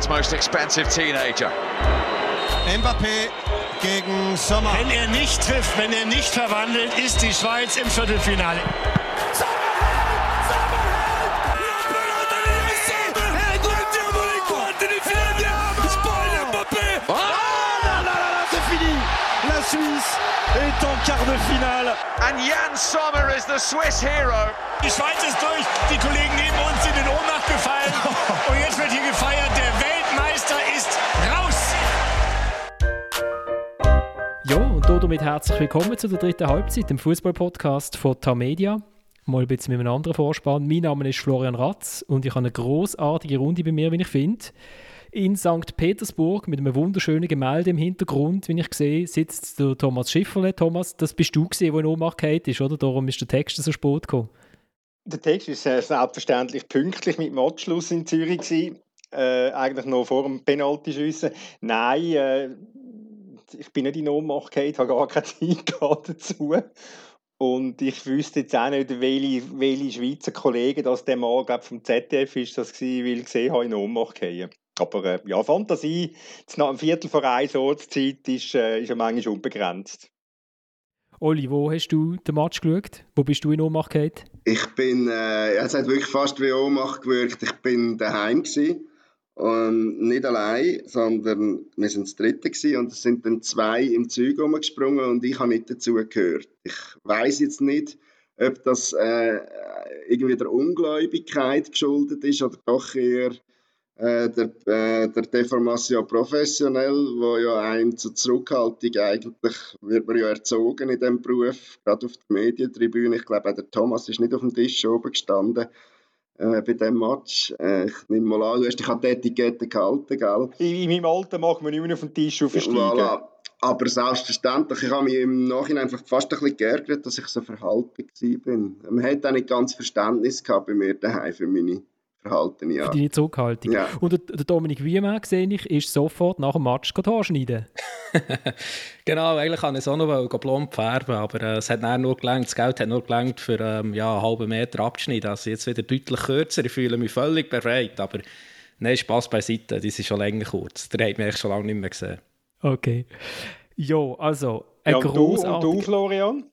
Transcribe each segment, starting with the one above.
world's most expensive teenager. Mbappé gegen Sommer. Wenn er nicht trifft, wenn er nicht verwandelt, ist die Schweiz im Viertelfinale. La Suisse est en quart de finale. And Jan Sommer is the Swiss hero. Die Schweiz ist durch, die Kollegen neben uns sind in Ohnmacht gefallen. Und jetzt wird hier gefeiert, der damit herzlich willkommen zu der dritten Halbzeit, dem Fußball-Podcast von Tamedia. Mal ein bisschen mit einem anderen Vorspann. Mein Name ist Florian Ratz und ich habe eine großartige Runde bei mir, wie ich finde. In St. Petersburg mit einem wunderschönen Gemälde im Hintergrund, wie ich sehe, sitzt der Thomas Schifferle. Thomas, das bist du der in Ohnmacht ist, oder? Darum ist der Text so spät gekommen. Der Text ist selbstverständlich pünktlich mit dem Abschluss in Zürich Äh, eigentlich noch vor dem Penaltyschiessen. Nein, äh, ich bin nicht in Ohnmacht gefallen, habe gar keine Zeit dazu. Und ich wüsste jetzt auch nicht, welche, welche Schweizer Kollegen das der Mann glaub, vom ZDF ist, das gewesen, weil ich gesehen habe, in Ohnmacht gefallen. Aber äh, ja, Fantasie, nach einem Viertel vor eins Ortszeit ist, äh, ist ja manchmal unbegrenzt. Oli, wo hast du den Match geschaut? Wo bist du in Ohnmacht gefallen? Ich bin, äh, es hat wirklich fast wie Ohnmacht gewirkt. Ich bin daheim gewesen. Und nicht allein, sondern wir sind das Dritte gewesen, und es sind dann zwei im Zug rumgesprungen und ich habe nicht dazu gehört. Ich weiß jetzt nicht, ob das äh, irgendwie der Ungläubigkeit geschuldet ist oder doch eher äh, der, äh, der Deformation professionell, wo ja ein zur Zurückhaltung eigentlich wird man ja erzogen in diesem Beruf, gerade auf der Medientribüne. Ich glaube, der Thomas ist nicht auf dem Tisch oben gestanden äh, bei diesem Match. Äh, ich nehme mal an, du hast dich an die Etikette gehalten, gell? In, in meinem Alter macht man nicht mehr auf den Tisch aufsteigen. Voilà. Aber selbstverständlich, ich habe mich im Nachhinein einfach fast ein bisschen geärgert, dass ich so verhalten war. Man hat auch nicht ganz Verständnis gehabt bei mir daheim für meine Verhalten, ja. Für deine Zurückhaltung. Ja. Und der, Dominik Wiemann, sehe ich, ist sofort nach dem Match schneiden. genau, eigentlich kann ich es auch noch blond färben, aber äh, es hat nur gelangt, das Geld hat nur gelangt, für ähm, ja, einen halben Meter abzuschneiden. Also jetzt wieder deutlich kürzer, ich fühle mich völlig bereit, aber nein, Spaß beiseite, das ist schon länger kurz. Der hat mich schon lange nicht mehr gesehen. Okay. Jo, also, ein ja, und. Du, und du, Florian?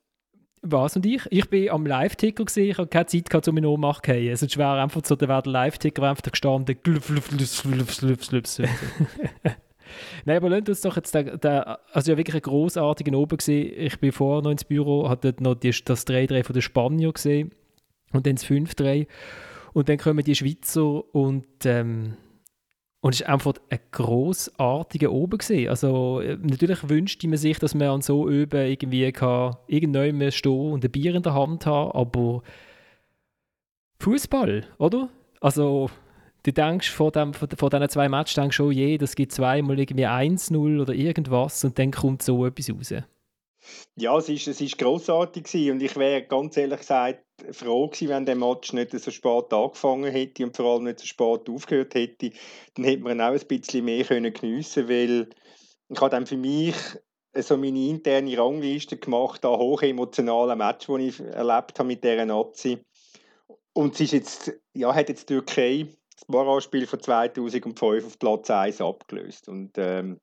Was und ich? Ich bin am Live-Ticker gesehen, ich habe keine Zeit gehabt, um Ohnmacht zu gehen. Es schwer, einfach so, der Live-Ticker einfach gestanden. Nein, aber lasst uns doch jetzt, der, der, also ja wirklich einen großartigen Oben gesehen. Ich bin vorher noch ins Büro, hatte noch die, das 3-3 von der Spanier gesehen und dann das 5-3. Und dann kommen die Schweizer und ähm, und es war einfach ein grossartiger Oben. Gewesen. Also, äh, natürlich wünschte man sich, dass man an so Öben irgendwie kann, irgendwann stehen und ein Bier in der Hand haben, aber Fußball, oder? Also, du denkst vor, dem, vor diesen zwei Matches, denkst du, oh je, das gibt zweimal irgendwie 1-0 oder irgendwas und dann kommt so etwas raus. Ja, es ist, es ist grossartig und ich wäre ganz ehrlich gesagt froh gewesen, wenn der Match nicht so spät angefangen hätte und vor allem nicht so spät aufgehört hätte. Dann hätte man auch ein bisschen mehr können geniessen weil ich habe dann für mich so meine interne Rangliste gemacht an hochemotionalen Match, die ich erlebt habe mit dieser Nazi. Und es ist jetzt, ja, hat jetzt die Türkei das Barrage-Spiel von 2005 auf Platz 1 abgelöst. Und ähm,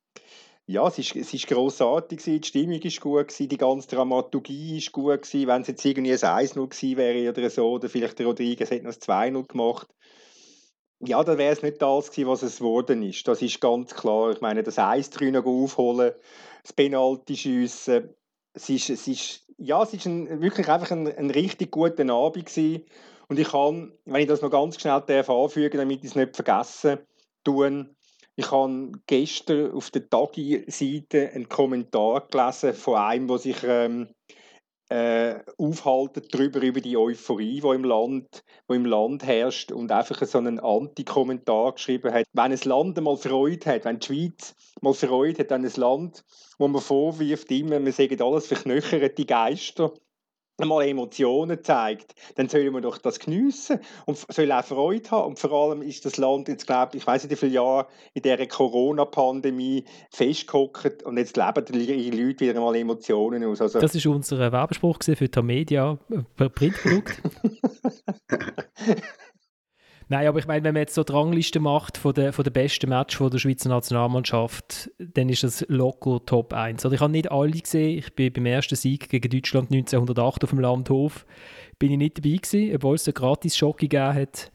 ja, es ist, es ist grossartig, gewesen, die Stimmung war gut, gewesen, die ganze Dramaturgie war gut. Gewesen. Wenn es jetzt irgendwie ein 1-0 gewesen wäre oder so, oder vielleicht der Rodriguez hätte noch ein 2-0 gemacht, ja, dann wäre es nicht das gewesen, was es geworden ist. Das ist ganz klar. Ich meine, das 1-3 noch aufholen, das Penalty schiessen, es ist, es ist, ja, es ist ein, wirklich einfach ein, ein richtig guter Abend gewesen. Und ich kann, wenn ich das noch ganz schnell anfügen damit ich es nicht vergessen tun, ich habe gestern auf der Tagi-Seite einen Kommentar gelesen von einem, der sich ähm, äh, aufhaltet darüber, über die Euphorie, die im, Land, die im Land herrscht und einfach so einen Anti-Kommentar geschrieben hat. Wenn ein Land mal Freude hat, wenn die Schweiz mal Freude hat an ein Land, wo man vorwirft, immer, man sagt alles verknöcherte Geister, mal Emotionen zeigt, dann sollen wir doch das geniessen und soll auch Freude haben. Und vor allem ist das Land jetzt, glaube ich, weiß nicht wie viele Jahre in dieser Corona-Pandemie festgehockt und jetzt leben die Leute wieder mal Emotionen aus. Also, das ist unser Werbespruch für Tamedia, äh, Printprodukt. Nein, aber ich meine, wenn man jetzt so die Rangliste macht von der, von der besten Match von der Schweizer Nationalmannschaft, dann ist das locker Top 1. Also ich habe nicht alle gesehen. Ich bin beim ersten Sieg gegen Deutschland 1908 auf dem Landhof bin ich nicht dabei gewesen, obwohl es einen Gratis-Schock gegeben hat.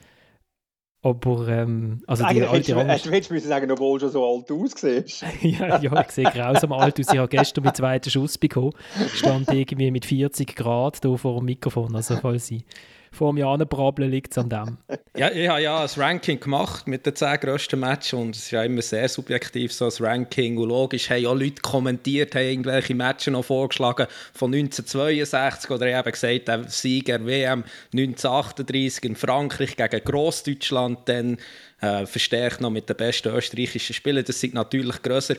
Aber, ähm, also die alte Rangliste... Du hättest müssen sagen, obwohl du schon so alt aussiehst. ja, ja, ich sehe grausam alt aus. Ich habe gestern meinen zweiten Schuss bekommen. Stand irgendwie mit 40 Grad hier vor dem Mikrofon. Also falls ich vor mir anbrabbeln, liegt es an dem. Ja, ich habe ja ein Ranking gemacht mit den 10 grössten Matches und es ist ja immer sehr subjektiv, so ein Ranking. Und logisch haben ja Leute kommentiert, haben irgendwelche Matches noch vorgeschlagen von 1962 oder haben gesagt, der Sieger WM 1938 in Frankreich gegen Grossdeutschland, dann äh, verstärkt noch mit den besten österreichischen Spielern. Das sind natürlich grösser.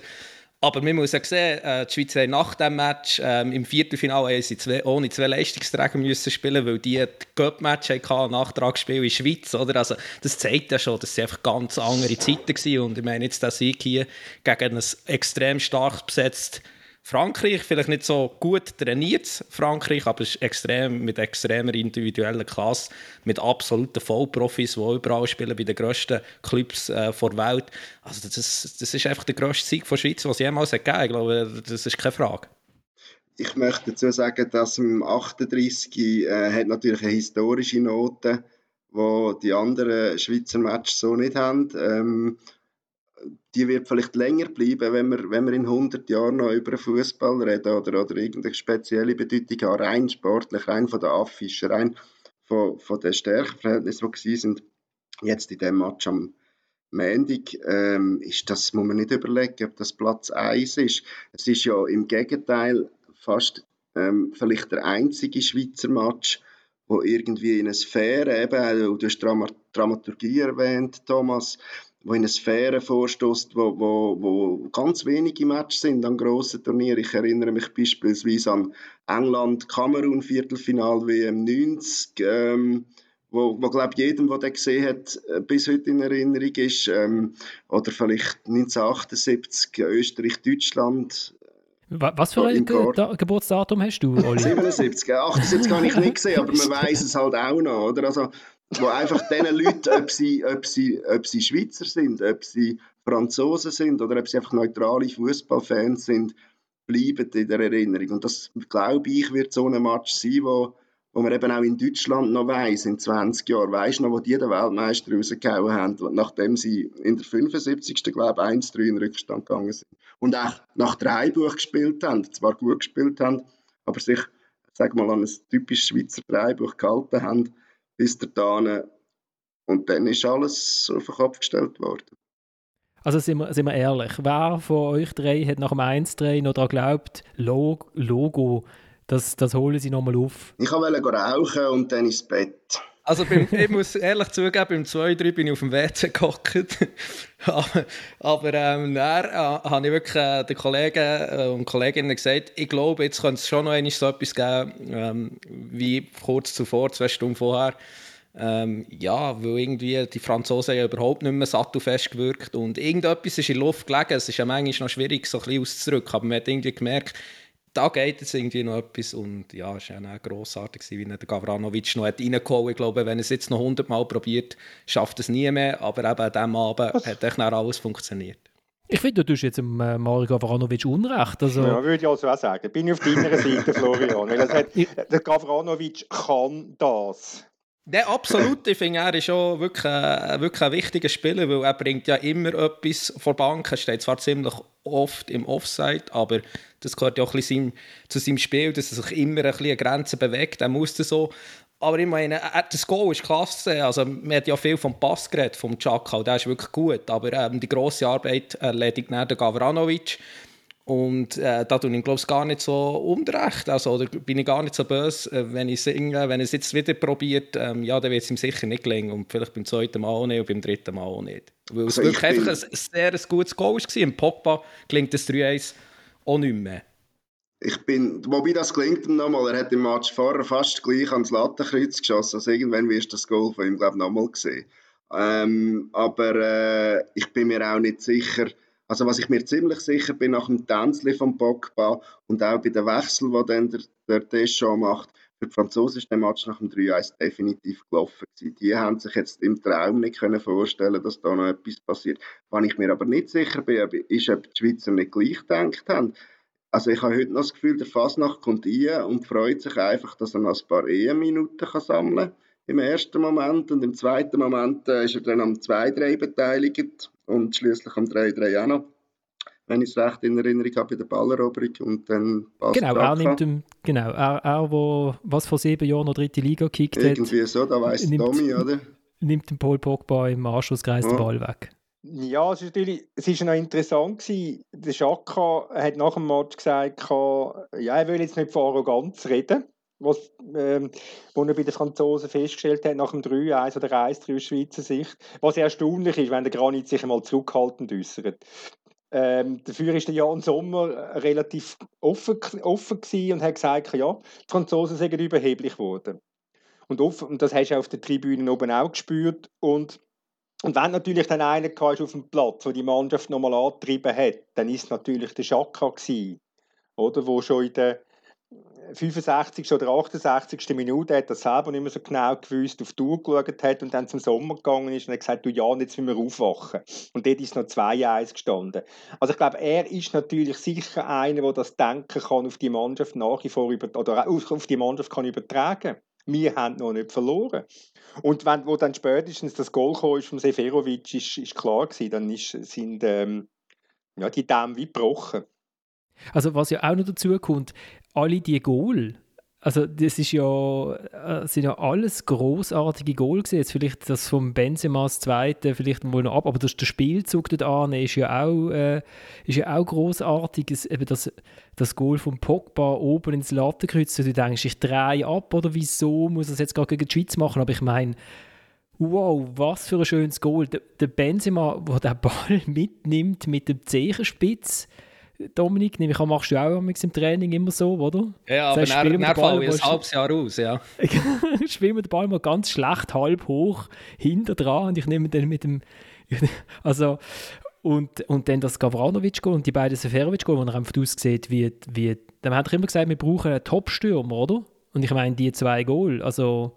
Aber man muss ja sehen, äh, die Schweizer nach dem Match ähm, im Viertelfinale haben sie zwei, ohne zwei Leistungsträger müssen spielen, weil die Cup-Match hatten, Nachtragsspiel in der Schweiz. Oder? Also, das zeigt ja schon, dass sie einfach ganz andere Zeiten waren. Und ich meine jetzt der Sieg hier gegen ein extrem stark besetztes Frankreich, vielleicht nicht so gut trainiert, Frankreich, aber ist extrem, mit extremer individueller Klasse, mit absoluten Vollprofis, die überall spielen, bei den grössten Clubs äh, der Welt. Also das, das ist einfach der grösste Sieg der Schweiz, was es jemals gegeben hat. Ich glaube, das ist keine Frage. Ich möchte dazu sagen, dass im 38 äh, hat natürlich eine historische Note, die die anderen Schweizer Matches so nicht haben. Ähm, die wird vielleicht länger bleiben, wenn wir, wenn wir in 100 Jahren noch über Fußball reden oder, oder irgendeine spezielle Bedeutung haben, rein sportlich, rein von der Affische, rein von, von den Stärkeverhältnissen, die sind jetzt in dem Match am Montag, ähm, ist das, muss man nicht überlegen, ob das Platz 1 ist. Es ist ja im Gegenteil fast ähm, vielleicht der einzige Schweizer Match, wo irgendwie in eine Sphäre, eben, du hast Dramaturgie erwähnt, Thomas, wo in eine Sphäre vorstößt, wo, wo, wo ganz wenige Matches sind an grossen Turnieren. Ich erinnere mich beispielsweise an England-Kamerun-Viertelfinal WM 90, ähm, wo, wo glaube jedem, der den gesehen hat, äh, bis heute in Erinnerung ist. Ähm, oder vielleicht 1978 Österreich-Deutschland. Was für ein Ge Geburtsdatum hast du, Oli? 77, 78 habe ich nicht gesehen, aber man weiß es halt auch noch. Oder? Also, wo einfach diesen Leuten, ob sie, ob, sie, ob sie Schweizer sind, ob sie Franzosen sind oder ob sie einfach neutrale Fußballfans sind, bleiben in der Erinnerung. Und das, glaube ich, wird so ein Match sein, wo, wo man eben auch in Deutschland noch weiss, in 20 Jahren, weißt noch, wo die den Weltmeister rausgehauen haben, nachdem sie in der 75. glaube ich 1-3 in Rückstand gegangen sind. Und auch nach drei Buch gespielt haben, zwar gut gespielt haben, aber sich, sag mal, an ein typisches Schweizer Dreibuch gehalten haben, bis dahin. Und dann ist alles auf den Kopf gestellt worden. Also sind wir, sind wir ehrlich, wer von euch drei hat nach dem 1-3 noch daran geglaubt, Logo, das, das holen sie nochmal auf? Ich wollte rauchen und dann ins Bett. Also beim, ich muss ehrlich zugeben, beim 2-3 bin ich auf dem WC gehockt. aber aber ähm, dann äh, habe ich wirklich äh, den Kollegen äh, und Kolleginnen gesagt, ich glaube, jetzt könnte es schon noch einmal so etwas geben, ähm, wie kurz zuvor, zwei Stunden vorher. Ähm, ja, weil irgendwie die Franzosen ja überhaupt nicht mehr sattelfest gewirkt und irgendetwas ist in der Luft gelegen. Es ist ja manchmal noch schwierig, so ein bisschen auszudrücken, aber man hat irgendwie gemerkt, da geht jetzt irgendwie noch etwas und ja, es war auch grossartig, wie der Gavranovic noch reingeholt Ich glaube, wenn er es jetzt noch 100 Mal probiert, schafft es nie mehr, aber eben an diesem Abend Was? hat echt alles funktioniert. Ich finde, du tust jetzt dem äh, Mario Gavranovic Unrecht. Also... Ja, würde ich also auch sagen. Bin ich auf deiner Seite, Florian. Weil hat, der Gavranovic kann das. Ja, absolut. Ich finde, er ist schon wirklich, wirklich ein wichtiger Spieler, weil er bringt ja immer etwas vor Bank. Er steht zwar ziemlich oft im Offside, aber das gehört ja auch ein bisschen zu seinem Spiel, dass er sich immer ein bisschen an Grenzen bewegt. Er muss das so. Aber ich meine, das Goal ist klasse. Also, man hat ja viel vom Pass geredet, vom Chaka, der ist wirklich gut. Aber ähm, die grosse Arbeit erledigt äh, der Gavranovic. Und äh, da tue ich glaube gar nicht so unrecht. Also, oder bin ich gar nicht so böse, äh, wenn ich singe, wenn es jetzt wieder probiert, ähm, ja, dann wird es ihm sicher nicht gelingen. Und vielleicht beim zweiten Mal auch nicht und beim dritten Mal auch nicht. Weil es also wirklich einfach ein, ein sehr gutes Goal war. Im Pogba klingt das 3-1 auch nicht mehr. Ich bin, wobei das klingt ihm nochmal, er hat im Match vorher fast gleich ans Lattenkreuz geschossen, also irgendwann wirst du das Goal von ihm, glaube ich, nochmal sehen. Ähm, aber äh, ich bin mir auch nicht sicher, also was ich mir ziemlich sicher bin, nach dem Tänzchen von Pogba und auch bei den Wechsel, die dann der, der Deschamps macht, für die Franzosen ist der Match nach dem 3-1 definitiv gelaufen. Die haben sich jetzt im Traum nicht können vorstellen dass da noch etwas passiert. Wenn ich mir aber nicht sicher bin, ist, ob die Schweizer nicht gleich gedacht haben. Also ich habe heute noch das Gefühl, der Fasnacht kommt rein und freut sich einfach, dass er noch ein paar Eheminuten sammeln kann im ersten Moment und im zweiten Moment äh, ist er dann am 2-3 beteiligt und schließlich am 3-3 auch noch wenn ich es recht in Erinnerung habe, bei der Balleroberung und dann Genau, er nimmt ihm, genau, er, er wo, was vor sieben Jahren noch dritte Liga gekickt hat. Irgendwie so, da weiss nimmt, Tommy, oder? Nimmt den Paul Pogba im Anschlusskreis ja. den Ball weg. Ja, es ist natürlich, es ist noch interessant gewesen. Der Schaka hat nach dem Match gesagt, ja, er will jetzt nicht von Arroganz reden, was, ähm, was er bei den Franzosen festgestellt hat, nach dem 3-1 oder 1-3 aus Schweizer Sicht. Was erstaunlich ist, wenn der Granit sich einmal zurückhaltend äußert. Ähm, dafür ist der Jan Sommer relativ offen, offen und hat gesagt, ja, die Franzosen sind überheblich geworden. Und, offen, und das hast du auf den Tribünen oben auch gespürt. Und, und wenn natürlich dann einer auf dem Platz, der die Mannschaft nochmal angetrieben hat, dann ist es natürlich der Schaka gewesen, oder, wo schon in der 65. oder 68. Minute hat er selber nicht mehr so genau gewusst, auf die Uhr geschaut hat und dann zum Sommer gegangen ist und hat gesagt, du ja, jetzt müssen wir aufwachen. Und dort ist noch 2-1 gestanden. Also ich glaube, er ist natürlich sicher einer, der das Denken kann auf die Mannschaft nach wie vor über, oder auf die Mannschaft kann übertragen. Wir haben noch nicht verloren. Und wenn wo dann spätestens das Goal ist von Seferovic, ist, ist klar gewesen, dann ist, sind ähm, ja, die Dämme wie gebrochen. Also was ja auch noch dazu kommt, alle die Goal, also das ist ja, äh, sind ja alles großartige Goal. Jetzt vielleicht das vom Benzema das zweite vielleicht mal noch ab, aber das, der Spielzug dort an ist ja auch, äh, ist ja auch großartig. Es, eben das, das Goal vom Pogba oben ins Lattenkreuz, du denkst, ich drehe ab oder wieso muss es jetzt gerade gegen die Schweiz machen? Aber ich meine, wow, was für ein schönes Goal. Der, der Benzema, der den Ball mitnimmt mit dem Zehenspitz, Dominik, nehme ich an, machst du auch im Training immer so, oder? Ja, aber das heißt, dann, dann falle ich ein halbes Jahr aus, ja. spielen wir den Ball mal ganz schlecht halb hoch hinter dran und ich nehme den mit dem, also und, und dann das Gavranovic-Goal und die beiden Seferovic-Goal, wo er einfach aussieht wie, wie, dann hat er immer gesagt, wir brauchen einen Top-Stürmer, oder? Und ich meine, die zwei Goal, also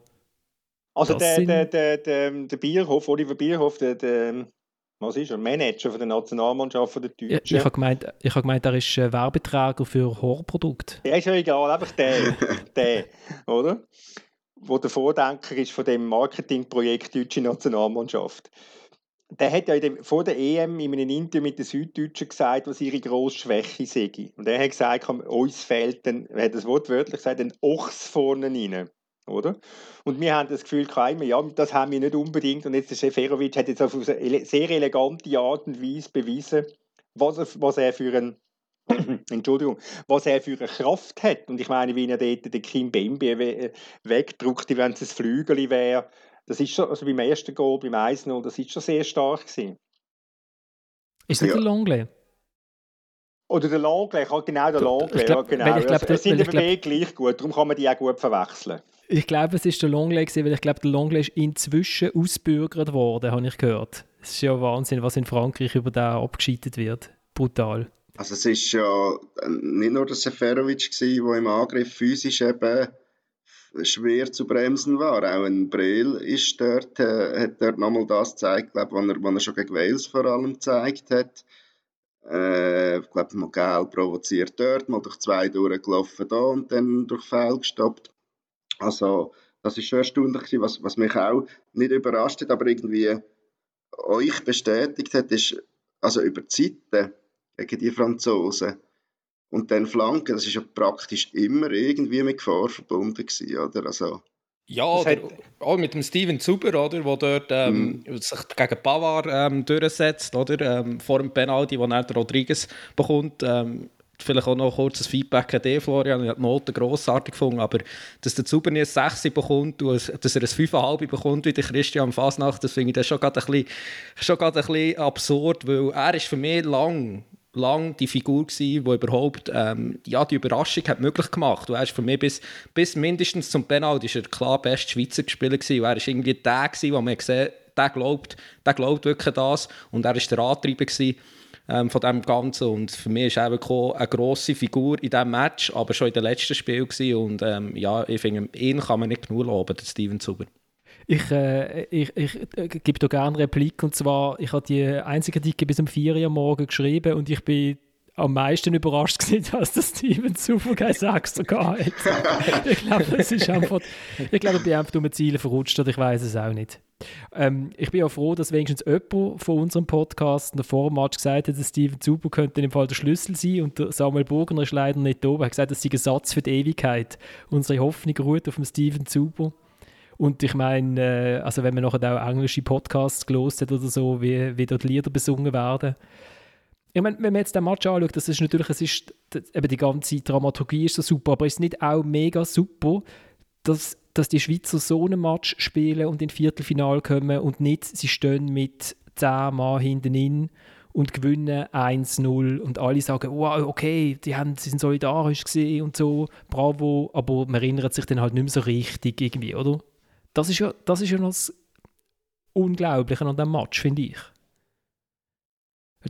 also der, der, der, der, der Bierhof, Oliver Bierhof, der, der was ist er? Manager von der Nationalmannschaft der Deutschen. Ich, ich habe gemeint, hab gemeint, er ist äh, Werbeträger für Horrorprodukte. Ja, ist ja egal, einfach der, der, oder? Wo der Vordenker ist von dem Marketingprojekt Deutsche Nationalmannschaft. Der hat ja dem, vor der EM in einem Interview mit den Süddeutschen gesagt, was ihre grosse Schwäche sei. Und er hat gesagt, uns fehlt, ein, er hat das wortwörtlich gesagt, ein Ochs vorne rein. Oder? Und wir haben das Gefühl, immer, ja, das haben wir nicht unbedingt. Und jetzt der Seferovic hat jetzt auf eine sehr elegante Art und Weise bewiesen, was er, was er für ein Entschuldigung, was er für eine Kraft hat. Und ich meine, wie er dort den Kim Bembe wegdruckt, wenn es ein Flügel wäre. Das ist schon, also beim ersten Goal, beim 1-0, das ist schon sehr stark gewesen. Ist das ja. der Longley? Oder der Longley, genau der Longley, ja, genau. Ich glaub, das, sind aber glaub, gleich gut, darum kann man die auch gut verwechseln. Ich glaube, es ist der Longley weil ich glaube, der Longley ist inzwischen ausbürgert worden, habe ich gehört. Es ist ja Wahnsinn, was in Frankreich über den abgeschiedet wird. Brutal. Also es ist ja nicht nur der Seferovic der im Angriff physisch eben schwer zu bremsen war. Auch ein Breel ist dort, äh, hat dort nochmal das gezeigt, glaube was er, was er schon gegen Wales vor allem gezeigt hat. Äh, ich glaube, mal Gel provoziert dort, mal durch zwei durchgelaufen da und dann durch Foul gestoppt. Also, das ist schon erstaunlich, was, was mich auch nicht überrascht hat, aber irgendwie euch bestätigt hat, ist, also über Zeiten gegen die Franzosen und dann Flanken, das ist ja praktisch immer irgendwie mit Gefahr verbunden gewesen, oder? Also, ja, oder auch mit dem Steven Zuber, oder, der dort ähm, mm. sich gegen Pavard ähm, durchsetzt, oder, ähm, vor dem Penalty, wo er Rodriguez bekommt. Ähm, vielleicht auch noch ein Feedback an dich, Florian. Ich habe die Noten grossartig gefunden, aber dass der Zuber nicht ein 6 bekommt und dass er ein 5,5 bekommt wie der Christian Fasnacht, das finde ich das schon gerade ein, bisschen, schon gerade ein bisschen absurd, weil er ist für mich lang lang die Figur gewesen, die überhaupt ähm, ja, die Überraschung hat möglich gemacht. Und er ist für mich bis, bis mindestens zum Penalty ist er klar best Schweizer Spieler gewesen. Er ist irgendwie der gewesen, wo man gesehen der glaubt, der glaubt wirklich das. Und er ist der Antreiber gewesen. Ähm, von dem Ganzen. Und für mich ist er eine grosse Figur in diesem Match, aber schon in den letzten Spiel gewesen. Und ähm, ja, ich finde, ihn kann man nicht genug loben, den Steven Zuber. Ich, äh, ich, ich äh, gebe da gerne Replik und zwar, ich habe die einzige Dicke bis um 4 Uhr morgen geschrieben und ich bin am meisten überrascht gewesen, dass der Steven Zuber kein Sechster gehabt hat. ich glaube, das ist einfach, ich glaube, ich bin einfach um Ziele verrutscht oder ich weiß es auch nicht. Ähm, ich bin auch froh, dass wenigstens jemand von unserem Podcast in der Vormatch gesagt hat, dass Steven Zuber könnte dem Fall der Schlüssel sein und der Samuel Burgener ist leider nicht da. Er hat gesagt, das sei ein Satz für die Ewigkeit. Unsere Hoffnung ruht auf dem Steven Zuber. Und ich meine, äh, also wenn man nachher auch englische Podcasts gelost hat oder so, wie, wie dort Lieder besungen werden. Ich meine, wenn man jetzt den Match anschaut, das ist natürlich, es ist, eben die ganze Dramaturgie ist so super, aber ist es nicht auch mega super, dass, dass die Schweizer so einen Match spielen und in Viertelfinal kommen und nicht, sie stehen mit 10 Mann hinten in und gewinnen 1-0 und alle sagen, wow, okay, die haben, sie sind solidarisch gesehen und so, bravo, aber man erinnert sich dann halt nicht mehr so richtig irgendwie, oder? Das ist ja, das ist ja noch das Unglaubliche an diesem Match, finde ich.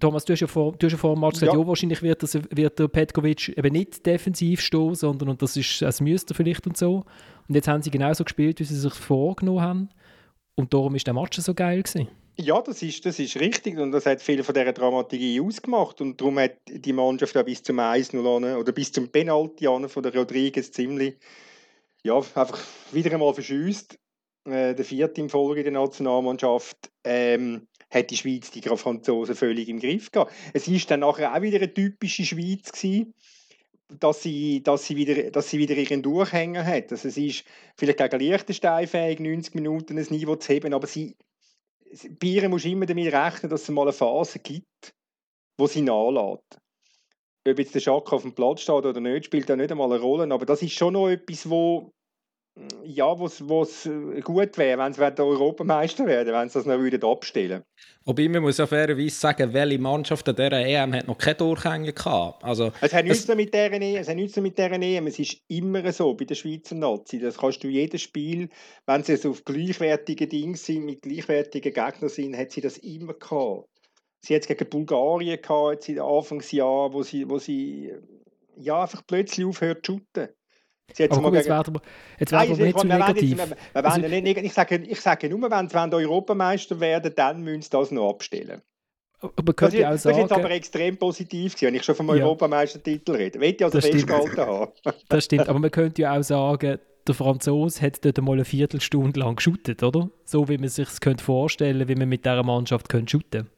Thomas, du hast ja vor, du hast ja vor dem Match gesagt, ja. ja, wahrscheinlich wird, das, wird der Petkovic eben nicht defensiv stehen, sondern und das ist das müsste vielleicht und so. Und jetzt haben sie genauso gespielt, wie sie sich vorgenommen haben. Und darum ist der Match so geil gewesen. Ja, das ist, das ist richtig und das hat viel von dieser Dramaturgie ausgemacht und darum hat die Mannschaft ja bis zum 1-0 oder bis zum Penalty von der Rodriguez ziemlich ja, einfach wieder einmal verschüsst äh, der vierte im Folge der Nationalmannschaft, ähm, hat die Schweiz die Franzosen völlig im Griff gehabt. Es ist dann nachher auch wieder eine typische Schweiz gewesen, dass sie, dass sie, wieder, dass sie wieder ihren Durchhänger hat. Also es ist vielleicht gegen Liechtenstein fähig, 90 Minuten ein Niveau zu heben, aber sie, ihr muss immer damit rechnen, dass es mal eine Phase gibt, wo sie nachlässt. Ob jetzt der Schaka auf dem Platz steht oder nicht, spielt da nicht einmal eine Rolle, aber das ist schon noch etwas, wo ja, wo es äh, gut wäre, wenn sie Europameister werden, wenn sie das noch würden abstellen Wobei, man muss ja fairerweise sagen, welche Mannschaft an dieser EM hat noch keine Durchhänge gehabt. Also, es hat nichts es, mit dieser EM, es hat nichts mit dieser EM, es ist immer so bei der Schweizer Nazi. Das kannst du jedes Spiel, wenn sie es auf gleichwertigen Dingen sind, mit gleichwertigen Gegnern sind, hat sie das immer gehabt. Sie hat es gegen Bulgarien gehabt, jetzt in Anfangsjahr, wo sie, wo sie ja, einfach plötzlich aufhört zu shooten. Sie aber komm, jetzt werden wir, jetzt werden wir nicht zu negativ. Jetzt, wir, wir also, nicht, ich, sage, ich sage nur, wenn sie Europameister werden, dann müssen sie das noch abstellen. Aber könnte das, auch sagen, das ist jetzt aber extrem positiv gewesen, wenn ich schon vom ja, Europameistertitel rede. Will ich also festgehalten haben. das stimmt, aber man könnte ja auch sagen, der Franzose hat dort mal eine Viertelstunde lang geschootet, oder? So wie man sich es vorstellen könnte, wie man mit dieser Mannschaft könnte shooten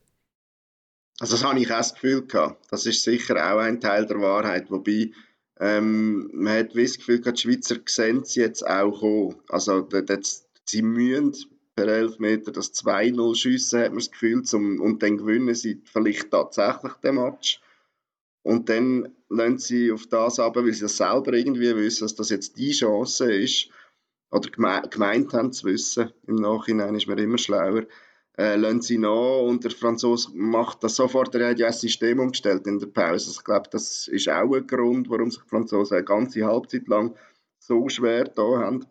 Also das habe ich auch das Gefühl gehabt. Das ist sicher auch ein Teil der Wahrheit, wobei ähm, man hat das Gefühl, die Schweizer sehen sie jetzt auch kommen. Also, das, sie müssen per Elfmeter das 2-0 schiessen, hat man das Gefühl, zum, und dann gewinnen sie vielleicht tatsächlich den Match. Und dann lassen sie auf das ab, weil sie das selber irgendwie wissen, dass das jetzt die Chance ist, oder gemeint haben zu wissen. Im Nachhinein ist man immer schlauer äh, lassen sie nach und der Franzose macht das sofort. Er hat ja ein System umgestellt in der Pause. Ich glaube, das ist auch ein Grund, warum sich die Franzosen eine ganze Halbzeit lang so schwer da haben.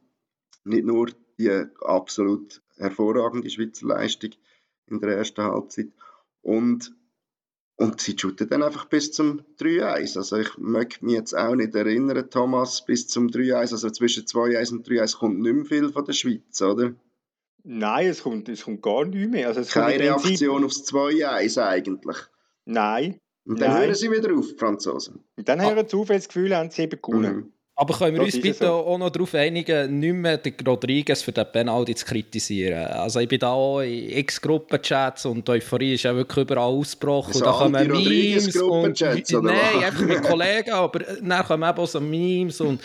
Nicht nur die absolut hervorragende Schweizer Leistung in der ersten Halbzeit. Und, und sie shooten dann einfach bis zum 3-1. Also ich möchte mich jetzt auch nicht erinnern, Thomas, bis zum 3-1, also zwischen 2-1 und 3-1 kommt nicht mehr viel von der Schweiz, oder? Nein, es kommt, es kommt gar nicht mehr. Also Keine Reaktion aufs 2-1 eigentlich? Nein. Und dann Nein. hören sie wieder auf, die Franzosen. Und dann hören sie auf, wenn sie das Gefühl haben, sie haben gewonnen. Mhm. Aber können wir das uns bitte so. auch noch darauf einigen, nicht mehr den Rodriguez für den Penalty zu kritisieren? Also ich bin da auch in X-Gruppenchats und die Euphorie ist ja wirklich überall ausgebrochen. So und da kommen Memes und... Nein, einfach mit Kollegen, aber dann kommen eben auch so Memes und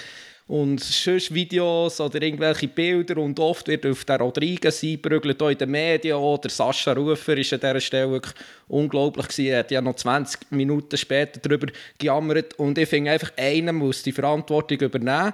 und sonst Videos oder irgendwelche Bilder und oft wird auf den Rodriguez eingeprügelt, auch in den Medien. Oder Sascha Rufer ist an dieser Stelle wirklich unglaublich gewesen. Er hat ja noch 20 Minuten später darüber gejammert und ich finde einfach, einer muss die Verantwortung übernehmen.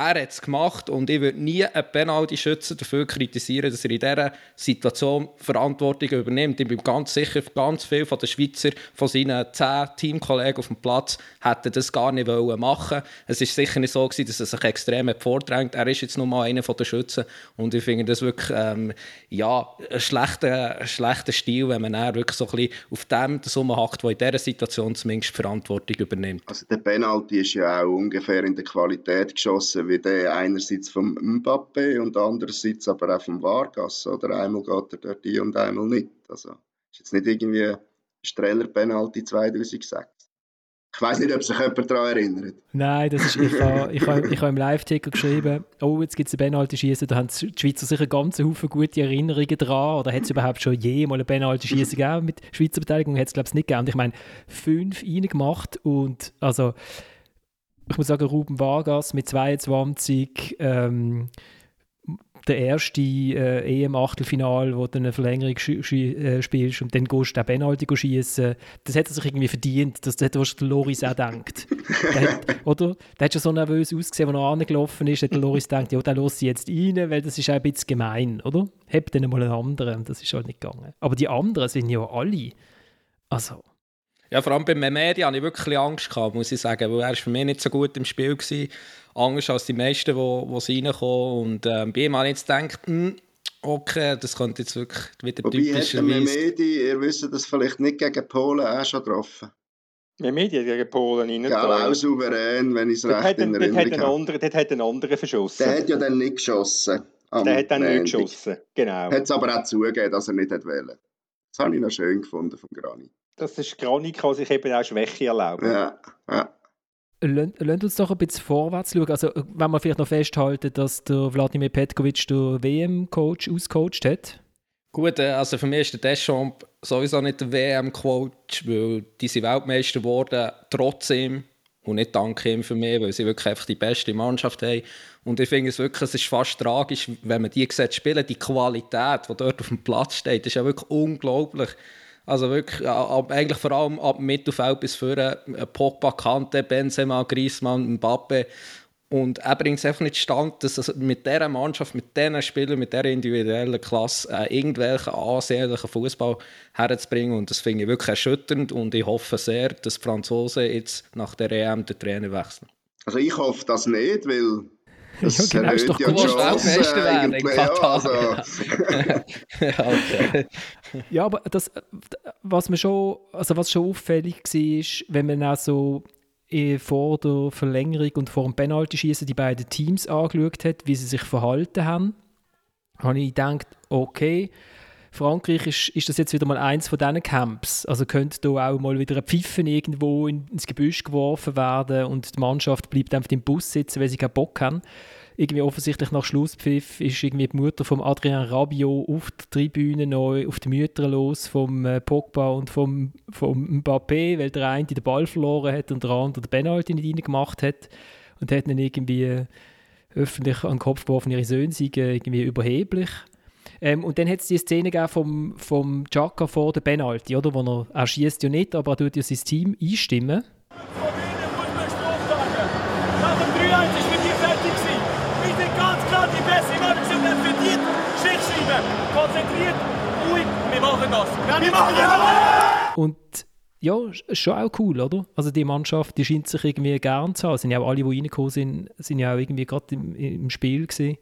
Er hat es gemacht und ich würde nie einen Penalty-Schützer dafür kritisieren, dass er in dieser Situation Verantwortung übernimmt. Ich bin ganz sicher, ganz viele von den Schweizer, von seinen zehn Teamkollegen auf dem Platz, hätten das gar nicht wollen machen Es ist sicher nicht so gewesen, dass er sich extrem vordrängt. Er ist jetzt nur mal einer der Schützen und ich finde das wirklich ähm, ja, ein schlechter, ein schlechter Stil, wenn man dann wirklich so ein bisschen auf dem das rumhackt, der in dieser Situation zumindest Verantwortung übernimmt. Also der Penalty ist ja auch ungefähr in der Qualität geschossen wie der einerseits vom Mbappe und andererseits aber auch vom Vargas. Oder einmal geht er dort ein und einmal nicht. Also ist jetzt nicht irgendwie ein Streller-Penalty 2006. Ich weiß nicht, ob sich jemand daran erinnert. Nein, das ist, ich habe ich ha, ich ha im Live-Ticker geschrieben, oh, jetzt gibt es ein Penalty-Schießen, da haben die Schweizer sicher ganz Haufen gute Erinnerungen dran. Oder hat es überhaupt schon jemals ein Penalty-Schießen gegeben mit Schweizer Beteiligung? Hat es, glaube ich, nicht gegeben. Und ich meine, fünf reingemacht und also ich muss sagen, Ruben Vargas mit 22, ähm, der erste äh, EM-Achtelfinal, wo du eine Verlängerung äh, spielst und dann gehst du den Penalty schießen, das hat er sich irgendwie verdient. Das, hat was der Loris auch denkt. der hat, oder? Der hat schon so nervös ausgesehen, als er angelaufen ist, hat der Loris gedacht, ja, den lasse ich jetzt rein, weil das ist auch ein bisschen gemein, oder? Hab dann mal einen anderen, das ist halt nicht gegangen. Aber die anderen sind ja alle, also... Ja, vor allem bei Memedi hatte ich wirklich Angst, gehabt, muss ich sagen, weil er für mich nicht so gut im Spiel war. Anders als die meisten, die, die reinkommen. Und äh, bei ihm habe ich jetzt gedacht, hm, okay, das könnte jetzt wirklich wieder Wobei typischerweise... Memedi, ihr wisst das vielleicht nicht gegen Polen auch schon getroffen. Memedi hat gegen Polen rein. Ja, auch souverän, wenn ich es recht in Erinnerung habe. Dort hat ein anderer verschossen. Der hat ja dann nicht geschossen. Der hat dann nicht geschossen, genau. Hat es aber auch zugegeben, dass er nicht wollte. Das habe ich noch schön gefunden von Granit dass das Granit kann sich eben auch Schwäche erlauben. Ja, ja. Lasst uns doch ein bisschen vorwärts schauen. Also, wenn wir vielleicht noch festhalten, dass der Wladimir Petkovic den WM-Coach ausgecoacht hat. Gut, äh, also für mich ist der Deschamps sowieso nicht der WM-Coach, weil die sind Weltmeister geworden, trotzdem und nicht dank ihm für mich, weil sie wirklich einfach die beste Mannschaft haben. Und ich finde es wirklich, es ist fast tragisch, wenn man die sieht spielen, die Qualität, die dort auf dem Platz steht, ist ja wirklich unglaublich. Also wirklich, ab, eigentlich vor allem ab Mittelfeld bis vorne, äh, Pogba, Kante, Benzema, Griezmann, Mbappe. Und er bringt es einfach nicht stand, dass mit dieser Mannschaft, mit diesen Spielern, mit dieser individuellen Klasse äh, irgendwelchen ansehnlichen Fußball herzubringen. Und das finde ich wirklich erschütternd. Und ich hoffe sehr, dass die Franzosen jetzt nach der EM den Trainer wechseln. Also ich hoffe das nicht, weil das ja, genau, ist doch ja gut. Weltmeister werden in Katar. Ja, also. ja, okay. ja, aber das, was, mir schon, also was schon auffällig war, ist, wenn man auch so eh, vor der Verlängerung und vor dem Penalty-Schießen die beiden Teams angeschaut hat, wie sie sich verhalten haben, habe ich gedacht, okay, Frankreich ist, ist das jetzt wieder mal eins von diesen Camps. Also könnte da auch mal wieder ein Pfiffen irgendwo ins Gebüsch geworfen werden und die Mannschaft bleibt einfach im Bus sitzen, weil sie keinen Bock haben. Irgendwie offensichtlich nach Schlusspfiff ist irgendwie die Mutter von Adrien Rabiot auf der Tribüne neu auf die Mütter los vom äh, Pogba und vom, vom Mbappé, weil der eine den Ball verloren hat und der andere den Penalty nicht reingemacht hat und hat dann irgendwie äh, öffentlich an den Kopf geworfen, ihre Söhne seien irgendwie überheblich. Ähm, und dann hat es die Szene vom, vom Chaka vor der Penalty, oder? Wo er, er schießt ja nicht, aber er tut ja sein Team einstimmen. Nach dem 3-1 ist mit dir fertig gewesen. Wir sind ganz klar die Beste. Wir sind nicht verdient. Schicht schreiben. Konzentriert. Ruhig. Wir machen das. Wir machen das. Und ja, ist schon auch cool, oder? Also die Mannschaft, die scheint sich irgendwie gern zu haben. Sind ja auch alle, die reingekommen sind, sind ja auch irgendwie gerade im, im Spiel gewesen.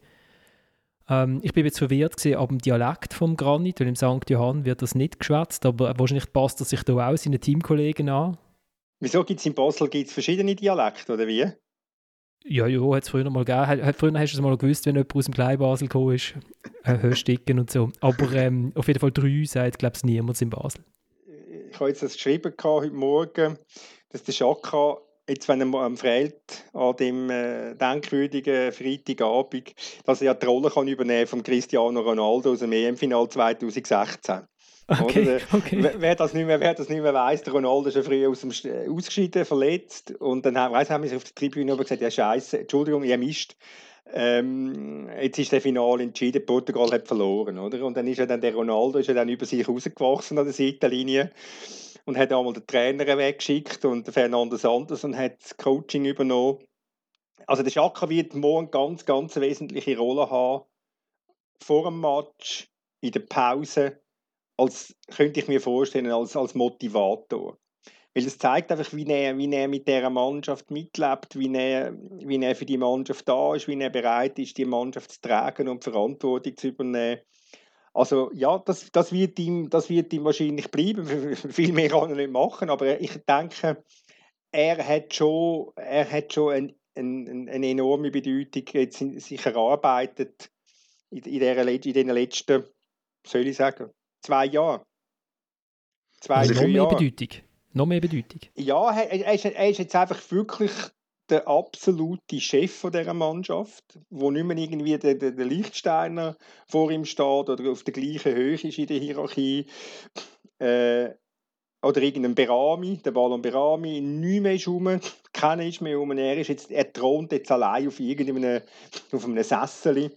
Ähm, ich bin jetzt verwirrt gewesen, ab dem Dialekt vom Granit, weil im St. Johann wird das nicht geschwätzt, aber wahrscheinlich passt er sich da auch seinen Teamkollegen an. Wieso gibt es in Basel gibt's verschiedene Dialekte, oder wie? Ja, ja, hat es früher mal gegeben. Früher hast du es mal gewusst, wenn jemand aus dem Kleinbasel gekommen ist. Äh, Hörsticken und so. Aber ähm, auf jeden Fall drei sagt, glaube ich, niemand in Basel. Ich habe jetzt das geschrieben heute Morgen, dass der Schaka jetzt, wenn er am fehlt, an dem äh, denkwürdigen Freitagabend, dass er ja die Rolle kann übernehmen von Cristiano Ronaldo aus dem EM-Final 2016. Okay, okay. Wer, das nicht mehr, wer das nicht mehr weiss, der Ronaldo ist ja früher aus dem, ausgeschieden, verletzt. Und dann weiss, haben wir auf der Tribüne gesagt: Ja, Scheiße, Entschuldigung, ihr Mist. Ähm, jetzt ist der Finale entschieden, Portugal hat verloren. Oder? Und dann ist ja dann der Ronaldo ist ja dann über sich rausgewachsen an der Seitenlinie und hat einmal den Trainer weggeschickt und Fernando Santos und hat das Coaching übernommen. also der Schaka wird morgen ganz, ganz wesentliche Rolle haben. Vor dem Match, in der Pause, als, könnte ich mir vorstellen, als, als Motivator. Weil es zeigt einfach, wie er, wie er mit dieser Mannschaft mitlebt, wie er, wie er für die Mannschaft da ist, wie er bereit ist, die Mannschaft zu tragen und Verantwortung zu übernehmen. Also ja, das, das, wird, ihm, das wird ihm wahrscheinlich bleiben. Viel mehr kann er nicht machen, aber ich denke, er hat schon, er hat schon ein, ein, eine enorme Bedeutung jetzt sich erarbeitet in, in, der, in den letzten, soll ich sagen, zwei Jahren. Zwei, also noch mehr Jahre. Bedeutung. Noch mehr Bedeutung. Ja, er, er, ist, er ist jetzt einfach wirklich der absolute Chef dieser Mannschaft, wo nicht mehr irgendwie der, der, der Lichtsteiner vor ihm steht oder auf der gleichen Höhe ist in der Hierarchie. Äh, oder irgendein Berami, der Ballon Berami, nicht mehr ist rum, keiner ist mehr rum. Er, ist jetzt, er thront jetzt allein auf auf einem Sessel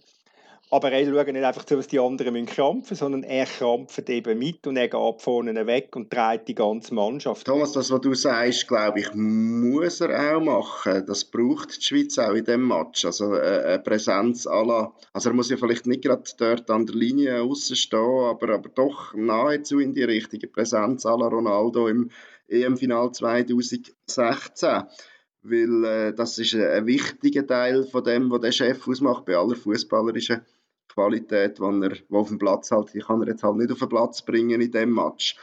aber er schaut nicht einfach zu, was die anderen krampfen müssen sondern er krampft eben mit und er geht vorne weg und trägt die ganze Mannschaft. Thomas, das, was du sagst, glaube ich, muss er auch machen. Das braucht die Schweiz auch in diesem Match. Also äh, eine Präsenz aller. Also er muss ja vielleicht nicht gerade dort an der Linie außen stehen, aber, aber doch nahezu in die richtige Präsenz aller Ronaldo im EM-Final 2016 weil äh, das ist ein, wichtiger Teil von dem, was der Chef ausmacht bei aller fußballerischen Qualität, die er wo auf dem Platz halt, die kann er jetzt halt nicht auf den Platz bringen in dem Match.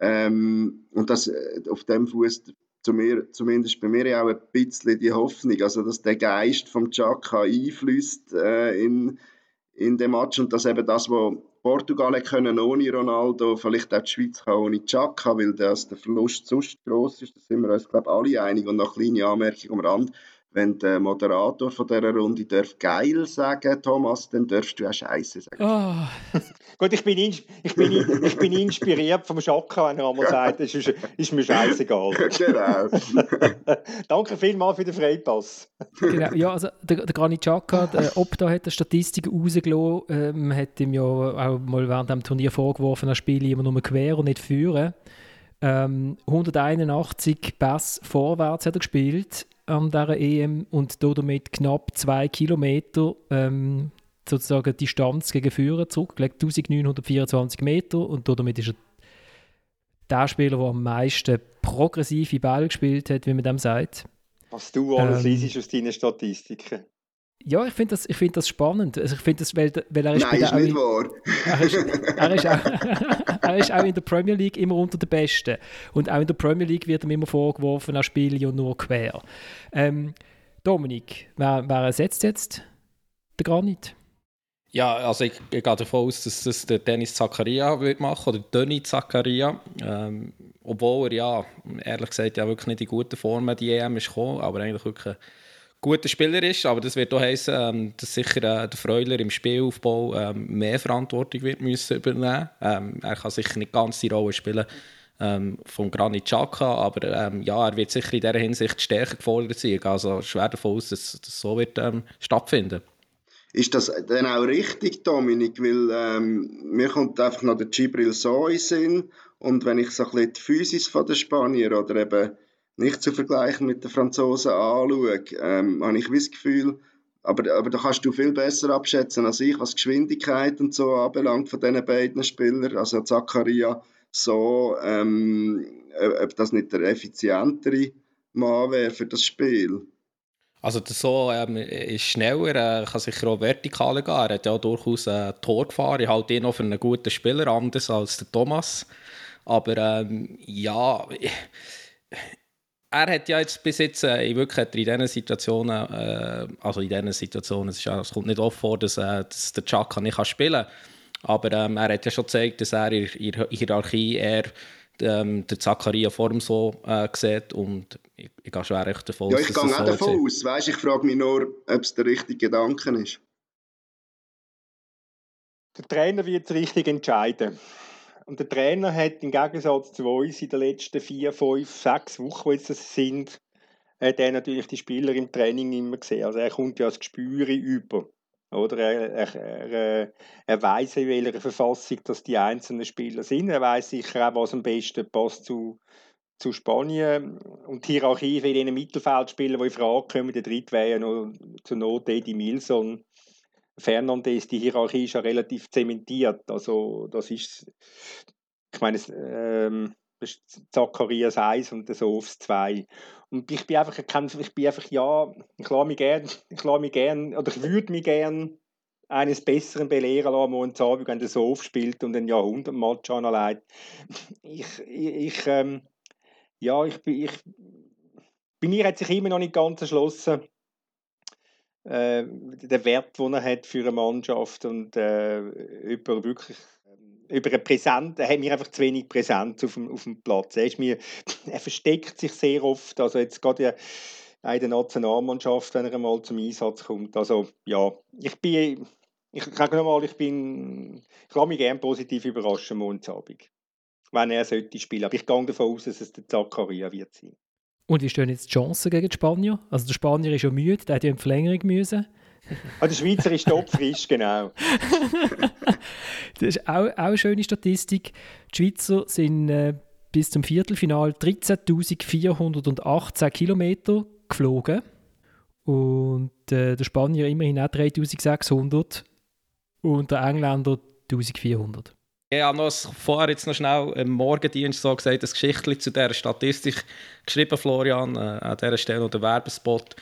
Ähm, und das, äh, auf dem Fuß zu mir, zumindest bei mir auch ein bisschen die Hoffnung, also dass der Geist vom Chaka einflüsst äh, in, in dem Match. Und dass eben das, was Portugal können ohne Ronaldo, vielleicht auch die Schweiz kann ohne Chaka, weil das, der Verlust sonst groß ist, da sind wir uns glaube alle einig. Und noch eine kleine Anmerkung am Rand wenn der Moderator von dieser Runde darf geil sagen, Thomas, dann darfst du auch Scheiße sagen. Oh. Gut, ich bin, ich, bin, ich bin inspiriert vom Schaka, wenn er einmal sagt, es ist, ist mir scheißegal. genau. Danke vielmals für den Freipass. genau, ja, also der, der Granit Xhaka, der Opta hat eine Statistik rausgelassen, ähm, hat ihm ja auch mal während dem Turnier vorgeworfen, er spiele immer nur quer und nicht führen. Ähm, 181 Pass vorwärts hat er gespielt an dieser EM und damit knapp zwei Kilometer ähm, sozusagen Distanz gegen Führer zurückgelegt, 1924 Meter und damit ist er der Spieler, der am meisten progressive Ball gespielt hat, wie man dem sagt. Was du alles ähm, liest aus deinen Statistiken. Ja, ich finde das, find das spannend. Also ich finde das, weil, weil er ist Nein, ist nicht wahr. Er ist, er, ist auch, er ist auch in der Premier League immer unter den Besten. Und auch in der Premier League wird ihm immer vorgeworfen, er spiele ja nur quer. Ähm, Dominik, wer, wer ersetzt jetzt den Granit? Ja, also ich, ich, gehe davon aus, dass das der Dennis Zakaria wird machen oder Denny Zakaria. Ähm, obwohl er ja, ehrlich gesagt, ja wirklich nicht in guter Form die EM ist gekommen, aber eigentlich wirklich guter Spieler ist, aber das wird auch heißen, ähm, dass sicher äh, der Freuler im Spielaufbau ähm, mehr Verantwortung wird müssen übernehmen. Ähm, er kann sicher nicht ganz die Rolle spielen ähm, von Granit Xhaka, aber ähm, ja, er wird sicher in dieser Hinsicht stärker gefordert sein. Also schwer davon aus, dass das so wird ähm, stattfinden. Ist das dann auch richtig, Dominik? Weil ähm, mir kommt einfach noch der Gibril so in Sinn und wenn ich so ein bisschen die Physis von den Spanier oder eben nicht zu vergleichen mit den Franzosen anschaue, ähm, habe ich das Gefühl, aber, aber da kannst du viel besser abschätzen als ich, was Geschwindigkeit und so anbelangt von diesen beiden Spielern. Also Zakaria so, ähm, ob das nicht der effizientere Mann wäre für das Spiel. Also der So ähm, ist schneller, er kann sicher auch vertikal gehen. Er hat ja durchaus ein Tor gefahren. Ich halte ihn auch für einen guten Spieler, anders als der Thomas. Aber ähm, ja, er hat ja jetzt bis jetzt äh, wirklich hat in diesen Situationen, äh, also in diesen Situationen, es, ist, es kommt nicht oft vor, dass, äh, dass der Chaka nicht kann spielen kann. Aber ähm, er hat ja schon gezeigt, dass er in der Hierarchie eher ähm, der Zakaria Form so äh, sieht und ich, ich gehe schwer davon aus, Ja, ich gehe auch so davon aus. Weißt, ich frage mich nur, ob es der richtige Gedanke ist. Der Trainer wird es richtig entscheiden. Und der Trainer hat im Gegensatz zu uns in den letzten vier, fünf, sechs Wochen, die jetzt das sind, hat er natürlich die Spieler im Training immer gesehen. Also er kommt ja als Gespür über. Oder er, er, er, er weiß in welcher Verfassung dass die einzelnen Spieler sind. Er weiß sicher auch, was am besten passt zu, zu Spanien und die Hierarchie für den Mittelfeldspieler, die in Frage kommen, der dritte wäre ja noch zur Not Eddie Milson. Fernandes, die Hierarchie ist ja relativ zementiert. Also das ist, ich meine, ähm, Zacharias 1 und der Sofs 2. Und ich bin einfach, ich bin einfach, ja, ich lasse mich gerne, ich lasse mich gern, oder ich würde mich gerne eines Besseren belehren lassen, ein Zabig, wenn der Sof spielt und ein Jahrhundertmatch anlegt. Ich, ich ähm, ja, ich bin, ich, bei mir hat sich immer noch nicht ganz erschlossen, äh, der Wert, den er hat für eine Mannschaft und äh, über wirklich über eine Präsenz, er hat mir einfach zu wenig Präsenz auf dem, auf dem Platz. Er, ist mir, er versteckt sich sehr oft, also jetzt gerade in der Nationalmannschaft, wenn er einmal zum Einsatz kommt. Also ja, ich bin, ich sage nochmal, ich bin, ich lasse mich gerne positiv überraschen Montagabend, wenn er sollte. Aber ich gehe davon aus, dass es der Zakaria wird sein. Und wie stehen jetzt die Chancen gegen die Spanier? Also der Spanier ist ja müde, der hätte ja in Verlängerung müssen. Ah, der Schweizer ist topfrisch, genau. das ist auch, auch eine schöne Statistik. Die Schweizer sind äh, bis zum Viertelfinal 13.418 Kilometer geflogen. Und äh, der Spanier immerhin auch 3600 und der Engländer 1400. Ich habe noch vorher jetzt noch schnell im Morgendienst so gesagt, das Geschichtchen zu dieser Statistik geschrieben, Florian, äh, an dieser Stelle noch der Werbespot.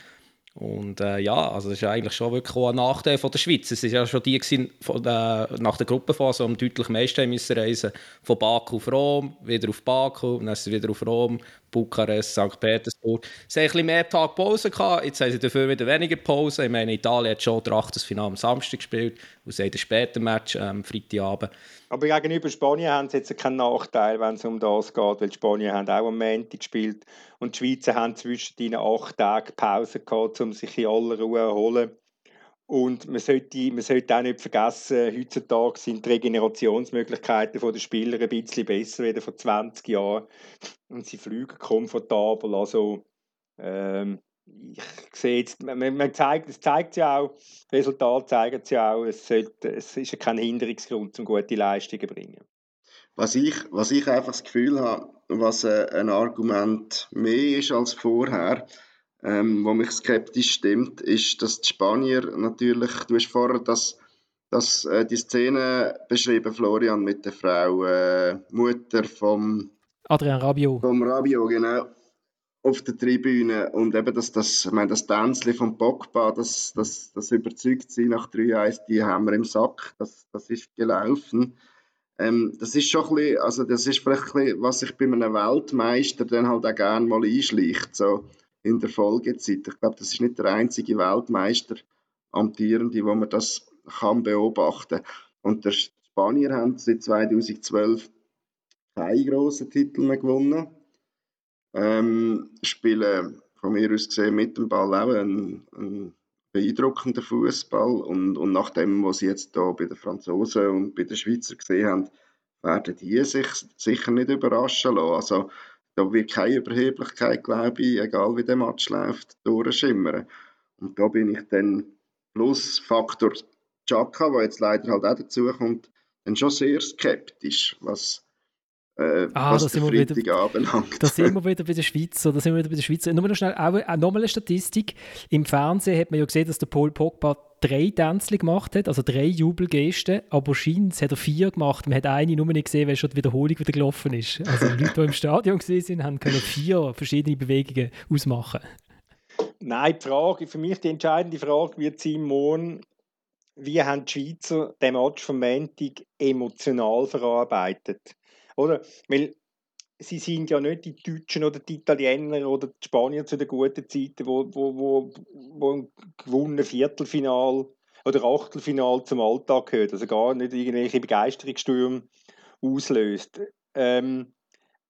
Und äh, ja, also das ist eigentlich schon wirklich ein Nachteil von der Schweiz. Es war ja schon die gewesen, von, äh, nach der Gruppenphase, um deutlich meiste müssen reisen von Baku auf Rom, wieder auf Baku, dann wieder auf Rom, Bukarest, St. Petersburg. Sie hatten ein mehr Tage Pause gehabt, jetzt haben sie dafür wieder weniger Pause. Ich meine, Italien hat schon das Finale am Samstag gespielt und sie haben später Match am Freitagabend. Aber gegenüber Spanien haben sie jetzt keinen Nachteil, wenn es um das geht, weil Spanien haben auch am Montag gespielt und die Schweizer haben zwischen ihnen acht Tage Pause gehabt, um sich in aller Ruhe zu erholen. Und man sollte, man sollte auch nicht vergessen, heutzutage sind die Regenerationsmöglichkeiten der Spieler ein bisschen besser als vor 20 Jahren. Und sie fliegen komfortabel. Also, ähm, ich sehe jetzt, man, man zeigt, es zeigt ja auch, das Resultat zeigt ja auch, es, sollte, es ist ja kein Hinderungsgrund, um gute Leistungen zu bringen. Was ich, was ich einfach das Gefühl habe, was äh, ein Argument mehr ist als vorher, ähm, wo mich skeptisch stimmt, ist, dass die Spanier natürlich, du hast vorher das, das, äh, die Szene beschrieben, Florian, mit der Frau äh, Mutter vom Adrian Rabiot. Vom Rabiot, genau auf der Tribüne und eben das, das, ich meine, das Tänzchen von Pogba, das, das, das überzeugt sie nach 3-1, die haben wir im Sack, das, das ist gelaufen. Ähm, das ist schon ein bisschen, also das ist vielleicht ein bisschen, was sich bei einem Weltmeister dann halt auch gerne mal einschleicht, so in der Folgezeit. Ich glaube, das ist nicht der einzige Weltmeister amtierende, wo man das kann beobachten. Und der Spanier haben seit 2012 keine grossen Titel mehr gewonnen ähm, spielen von mir aus gesehen mit dem Ball auch einen, einen beeindruckenden Fußball und, und nach dem, was sie jetzt da bei den Franzosen und bei den Schweizer gesehen haben, werden die sich sicher nicht überraschen lassen. Also da wird keine Überheblichkeit, glaube ich, egal wie der Match läuft, durchschimmern. Und da bin ich dann plus Faktor Chaka, der jetzt leider halt auch dazu kommt, dann schon sehr skeptisch, was äh, ah, was Freitag wieder, anbelangt. Da sind wir wieder bei der Schweiz. Da sind wir wieder bei der Schweiz. Nur noch schnell, auch, auch nochmal eine Statistik. Im Fernsehen hat man ja gesehen, dass der Paul Pogba drei Tänzchen gemacht hat, also drei Jubelgesten, aber scheint hat er vier gemacht. Man hat eine nur nicht gesehen, weil schon die Wiederholung wieder gelaufen ist. Also die Leute, die im Stadion sind, haben können vier verschiedene Bewegungen ausmachen. Nein, die Frage, für mich die entscheidende Frage wird sein, morgen, wie haben die Schweizer den Match vom Montag emotional verarbeitet? Oder? Weil sie sind ja nicht die Deutschen oder die Italiener oder die Spanier zu den guten Zeiten, wo, wo, wo, wo ein gewonnenes Viertelfinal oder Achtelfinal zum Alltag gehört. Also gar nicht irgendwelche Begeisterungsstürme auslöst. Ähm,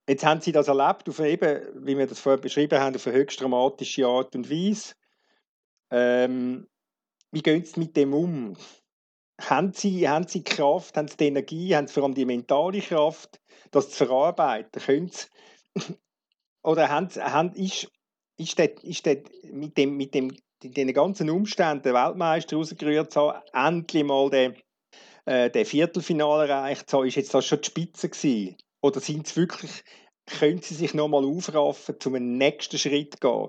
jetzt haben sie das erlebt, auf eben, wie wir das vorher beschrieben haben, auf eine höchst dramatische Art und Weise. Ähm, wie gehen sie mit dem um? Haben sie, haben sie Kraft, haben sie die Energie, haben sie vor allem die mentale Kraft, das zu verarbeiten? Können sie, oder haben, haben, ist, ist, dort, ist dort mit, dem, mit dem, den ganzen Umständen der Weltmeister rausgerührt haben, endlich mal den, äh, den Viertelfinale erreicht zu haben, ist jetzt das schon die Spitze gewesen? Oder sind sie wirklich können sie sich nochmal aufraffen, zum nächsten Schritt gehen.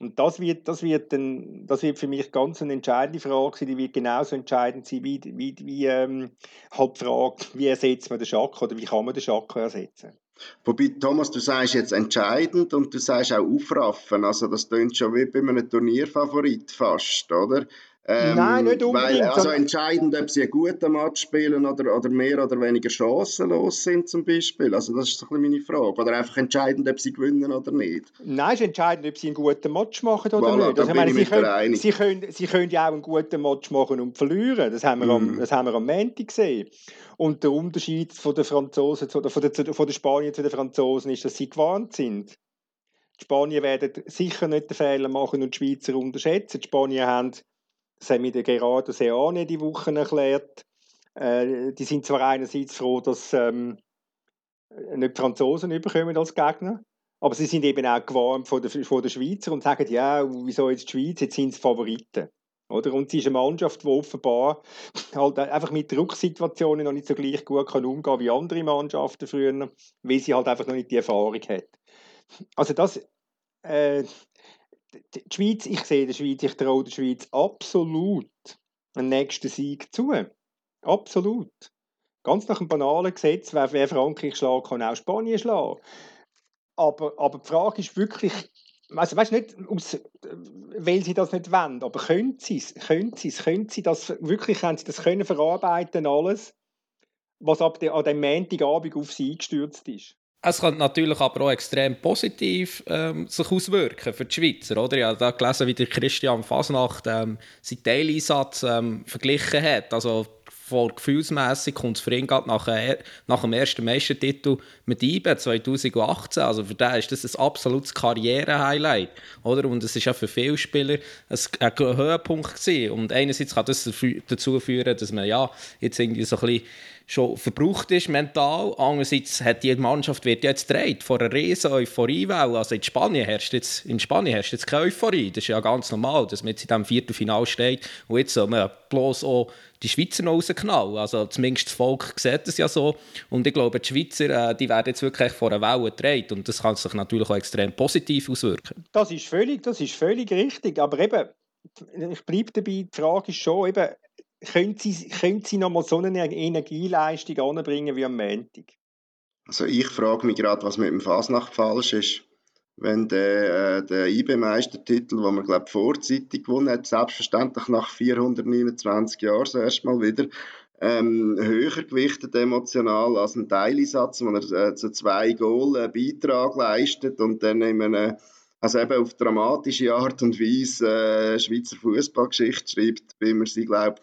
Und das wird, das wird, ein, das wird für mich ganz eine entscheidende Frage sein, die wird genauso entscheidend sein, wie, wie, wie ähm, halt die Frage, wie ersetzt man den Schak oder wie kann man den Schak ersetzen. Wobei, Thomas, du sagst jetzt entscheidend und du sagst auch aufraffen. Also das klingt schon wie bei einem Turnierfavorit fast, oder? Ähm, Nein, nicht unbedingt. Weil, also entscheidend, ob sie einen guten Match spielen oder, oder mehr oder weniger chancenlos sind zum Beispiel. Also das ist so ein meine Frage. Oder einfach entscheidend, ob sie gewinnen oder nicht. Nein, es ist entscheidend, ob sie einen guten Match machen oder voilà, nicht. Also, ich meine, sie, können, sie, können, sie können ja auch einen guten Match machen und verlieren. Das haben wir, mm. am, mhm. das haben wir am Montag gesehen. Und der Unterschied von den Franzosen oder von den, von den Spaniern zu den Franzosen ist, dass sie gewarnt sind. Die Spanier werden sicher nicht den Fehler machen und die Schweizer unterschätzen. Die Spanier haben das haben wir der Gerardo Seane die Woche erklärt. Äh, die sind zwar einerseits froh, dass ähm, nicht die Franzosen überkommen als Gegner, aber sie sind eben auch gewarnt von der, von der Schweizer und sagen, ja, wieso jetzt die Schweiz, jetzt sind sie Favoriten. Oder? Und sie ist eine Mannschaft, die offenbar halt einfach mit Drucksituationen noch nicht so gleich gut kann umgehen kann wie andere Mannschaften früher, weil sie halt einfach noch nicht die Erfahrung hat. Also das, äh, die Schweiz, ich sehe der Schweiz, ich traue der Schweiz absolut einen nächsten Sieg zu. Absolut. Ganz nach dem banalen Gesetz, wer, wer Frankreich schlägt, kann auch Spanien schlagen. Aber, aber die Frage ist wirklich, also weißt nicht, aus, weil sie das nicht wollen, aber können sie es, können sie es, können sie das wirklich, können sie das können verarbeiten alles, was ab de, an dem Montagabend auf sie eingestürzt ist? Es könnte natürlich aber auch extrem positiv ähm, sich auswirken für die Schweizer. Oder? Ich habe da gelesen, wie der Christian Fasnacht ähm, seinen Teileinsatz ähm, verglichen hat. Also voll gefühlsmässig kommt es für ihn nach, äh, nach dem ersten Meistertitel mit IBE 2018. Also für den ist das ein absolutes Karriere-Highlight. Und es ist ja für viele Spieler ein, ein Höhepunkt gewesen. Und einerseits kann das dazu führen, dass man ja jetzt irgendwie so ein bisschen schon verbraucht ist mental. Andererseits hat die Mannschaft wird jetzt gedreht vor einer riesen Euphoriewelle. Also in Spanien herrscht jetzt, in Spanien herrscht jetzt keine Euphorie. Das ist ja ganz normal, dass man jetzt in diesem Viertelfinal steht und jetzt soll man bloß auch die Schweizer rausknallen. Also zumindest das Volk sieht es ja so. Und ich glaube, die Schweizer, äh, die werden jetzt wirklich vor einer Welle gedreht und das kann sich natürlich auch extrem positiv auswirken. Das ist völlig, das ist völlig richtig. Aber eben, ich bleibe dabei, die Frage ist schon, eben, können Sie, können Sie noch mal so eine Energieleistung anbringen wie am Montag? Also ich frage mich gerade, was mit dem Fasnacht falsch ist. Wenn der, äh, der IB-Meistertitel, den man glaube vorzeitig gewonnen hat, selbstverständlich nach 429 Jahren so erstmal wieder, ähm, höher gewichtet emotional als ein Teileinsatz, wo er äh, zu zwei Goal einen Beitrag leistet und dann in einem also eben auf dramatische Art und Weise äh, Schweizer Fußballgeschichte schreibt, wie man sie glaubt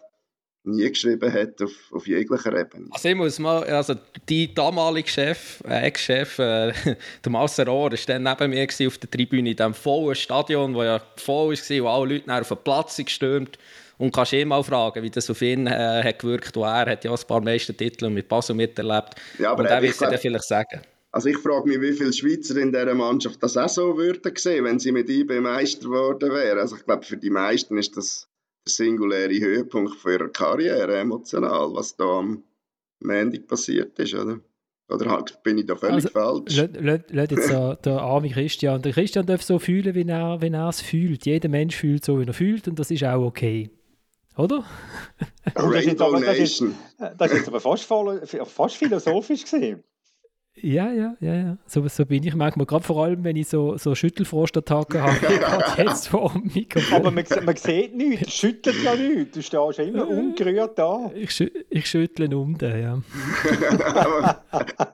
nie geschrieben hat auf, auf jeglicher Ebene. Also ich muss mal, also die damalige Chef, äh, Ex-Chef, äh, der Marcel Rohr, war dann neben mir auf der Tribüne in diesem vollen Stadion, wo ja voll war, wo alle Leute auf den Platz gestürmt und kannst ihn mal fragen, wie das auf ihn äh, hat gewirkt hat. Er hat ja ein paar Meistertitel mit Basel miterlebt. Ja, aber und er wird dir vielleicht sagen. Also ich frage mich, wie viele Schweizer in dieser Mannschaft das auch so würden sehen, wenn sie mit IB Meister geworden wären. Also ich glaube, für die meisten ist das singuläre Höhepunkt von ihrer Karriere, emotional, was da am Montag passiert ist, oder? Oder halt, bin ich da völlig also, falsch? Lass jetzt der, der arme Christian. Der Christian darf so fühlen, wie er, wie er es fühlt. Jeder Mensch fühlt so, wie er fühlt und das ist auch okay. Oder? Rainbow das ist, Nation. Das ist jetzt aber fast, fast philosophisch gesehen. Ja, ja, ja, ja. So, so bin ich manchmal, gerade vor allem, wenn ich so, so Schüttelfrostattacken habe, jetzt vor dem Mikrofon. Aber man, man sieht nichts, schüttelt ja nichts, du stehst immer ungerührt da. Ich, schü ich schüttle um den, ja.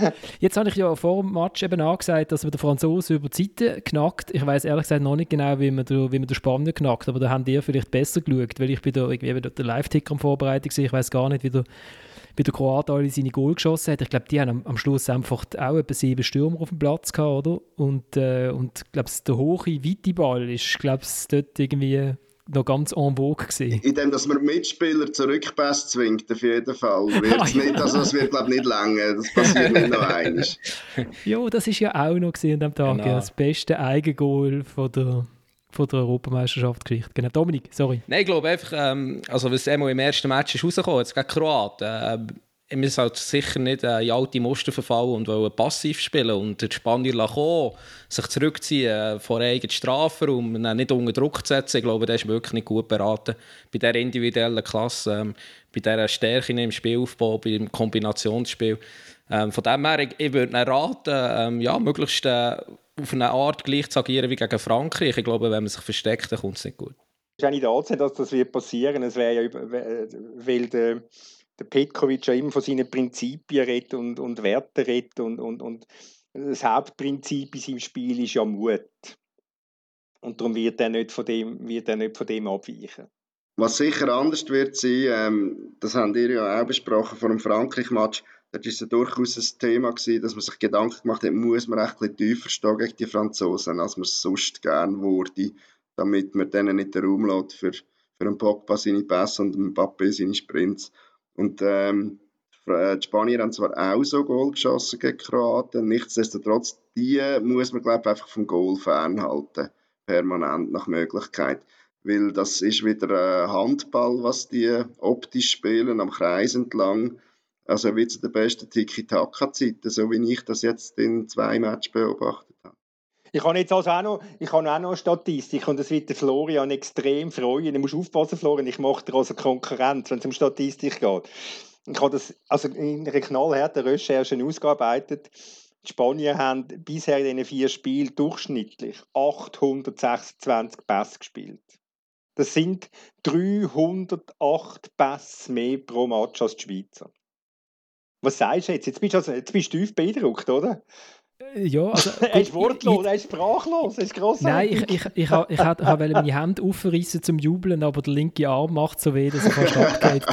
Jetzt habe ich ja vor dem Match eben angesagt, dass man den Franzosen über die Seite knackt. Ich weiß ehrlich gesagt noch nicht genau, wie man, der, wie man den Spanier knackt, aber da haben die vielleicht besser geschaut, weil ich bin da irgendwie der Live-Ticker am Vorbereitung Ich weiß gar nicht, wie der wie der Kroat alle seine Goal geschossen hat. Ich glaube, die haben am, am, Schluss einfach auch etwa sieben Stürmer auf dem Platz gehabt, oder? Und, äh, ich glaube, der hohe, weite Ball ist, glaube ich, dort irgendwie noch ganz en vogue gewesen. In dem, dass man Mitspieler zurückpass zwingt, auf jeden Fall. Wird's nicht, also das wird, glaube ich, nicht lange. Das passiert nicht noch einmal. ja, das ist ja auch noch gesehen an dem Tag. Genau. Das beste Eigengoal von der von der Europameisterschaftsgeschichte. Genau, Dominik, sorry. Nein, ich glaube einfach, ähm, also was einmal im ersten Match ist rausgekommen, jetzt gegen Kroaten, äh, wir sollten sicher nicht äh, in alte Muster verfallen und wollen passiv spielen und den Spanier lassen, sich zurückziehen äh, vor eigenen Strafraum und nicht unter Druck zu setzen. Ich glaube, der ist wirklich nicht gut beraten bei dieser individuellen Klasse, ähm, bei dieser Stärke im Spielaufbau, beim Kombinationsspiel. Ähm, von dem her, ich, ich würde raten, ähm, ja, möglichst äh, auf eine Art gleich zu agieren wie gegen Frankreich. Ich glaube, wenn man sich versteckt, dann kommt es nicht gut. Es ist auch nicht anzusehen, dass das wird passieren. Es wäre ja, weil der der Petkovic ja immer von seinen Prinzipien redet und, und Werten redet und, und, und das Hauptprinzip in seinem Spiel ist ja Mut. Und darum wird er nicht von dem, wird er nicht von dem abweichen. Was sicher anders wird sein, ähm, das haben ihr ja auch besprochen vor dem Frankreich-Match, da war ja durchaus ein Thema gewesen, dass man sich Gedanken gemacht hat, muss man echt ein tiefer stehen gegen die Franzosen, als man es sonst gerne würde, damit man denen nicht den Raum lässt für, für einen Pogba seine Pässe und einen Mbappé seine Sprints. Und ähm, äh, die Spanier haben zwar auch so Goal geschossen gegen Kroaten, nichtsdestotrotz, die muss man glaube einfach vom Goal fernhalten, permanent nach Möglichkeit. Weil das ist wieder ein Handball, was die optisch spielen, am Kreis entlang. Also wie zu den besten Tiki-Taka-Zeiten, so wie ich das jetzt in zwei Matches beobachtet habe. Ich habe jetzt also auch noch, ich habe auch noch eine Statistik und das wird der Florian extrem freuen. Du musst aufpassen, Florian, ich mache dir also Konkurrenz, wenn es um Statistik geht. Ich habe das also in einer knallharten Recherche ausgearbeitet. Die Spanier haben bisher in diesen vier Spielen durchschnittlich 826 Pässe gespielt. Das sind 308 Pässe mehr pro Match als die Schweizer. Was sagst du jetzt? Jetzt bist du, also, jetzt bist du tief beeindruckt, oder? Ja, also, er ist wortlos, er ist sprachlos, er ist grossartig. Nein, ich, ich, ich, ich, ich, ich wollte meine Hände aufreißen zum Jubeln, aber der linke Arm macht so weh, dass er fast abgeht.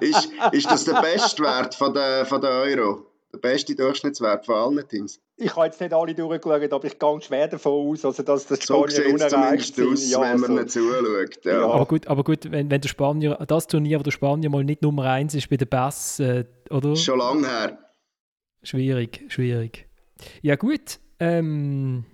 ist, ist das der Bestwert von der, von der Euro? Der beste Durchschnittswert von allen Teams? Ich habe jetzt nicht alle durchgeschaut, aber ich gehe schwer davon aus, also dass das Spanier so unerreicht sind. Aus, ja, wenn man so. nicht zuschaut. Ja. ja. Aber gut, aber gut wenn, wenn der Spanier, das Turnier, wo der Spanier mal nicht Nummer 1 ist bei den Bass, äh, oder? Schon lange her. Schwierig, schwierig. Ja gut, ähm,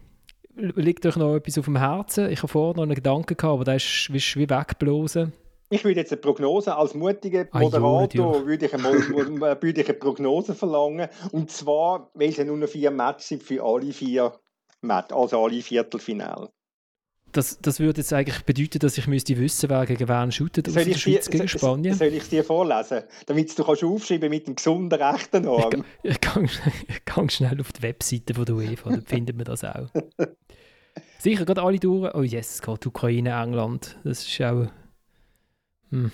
liegt euch noch etwas auf dem Herzen? Ich habe vorher noch einen Gedanken gehabt, aber der ist, wie weggeblasen. Ich würde jetzt eine Prognose als mutiger ah, Moderator ah, würde, ich eine, würde ich eine Prognose verlangen und zwar, weil es ja nur noch vier Matches sind für alle vier Matches, also alle Viertelfinale das, das würde jetzt eigentlich bedeuten, dass ich müsste wissen, wer gegen wen shootet aus der Schweiz gegen Spanien. Soll ich es dir vorlesen, damit du kannst aufschreiben mit dem gesunden rechten Arm? Ich, ich, gang, ich gang schnell auf die Webseite von der UEFA, da findet man das auch. Sicher, gerade alle durch. Oh yes, es geht Ukraine, England. Das ist auch... Hm.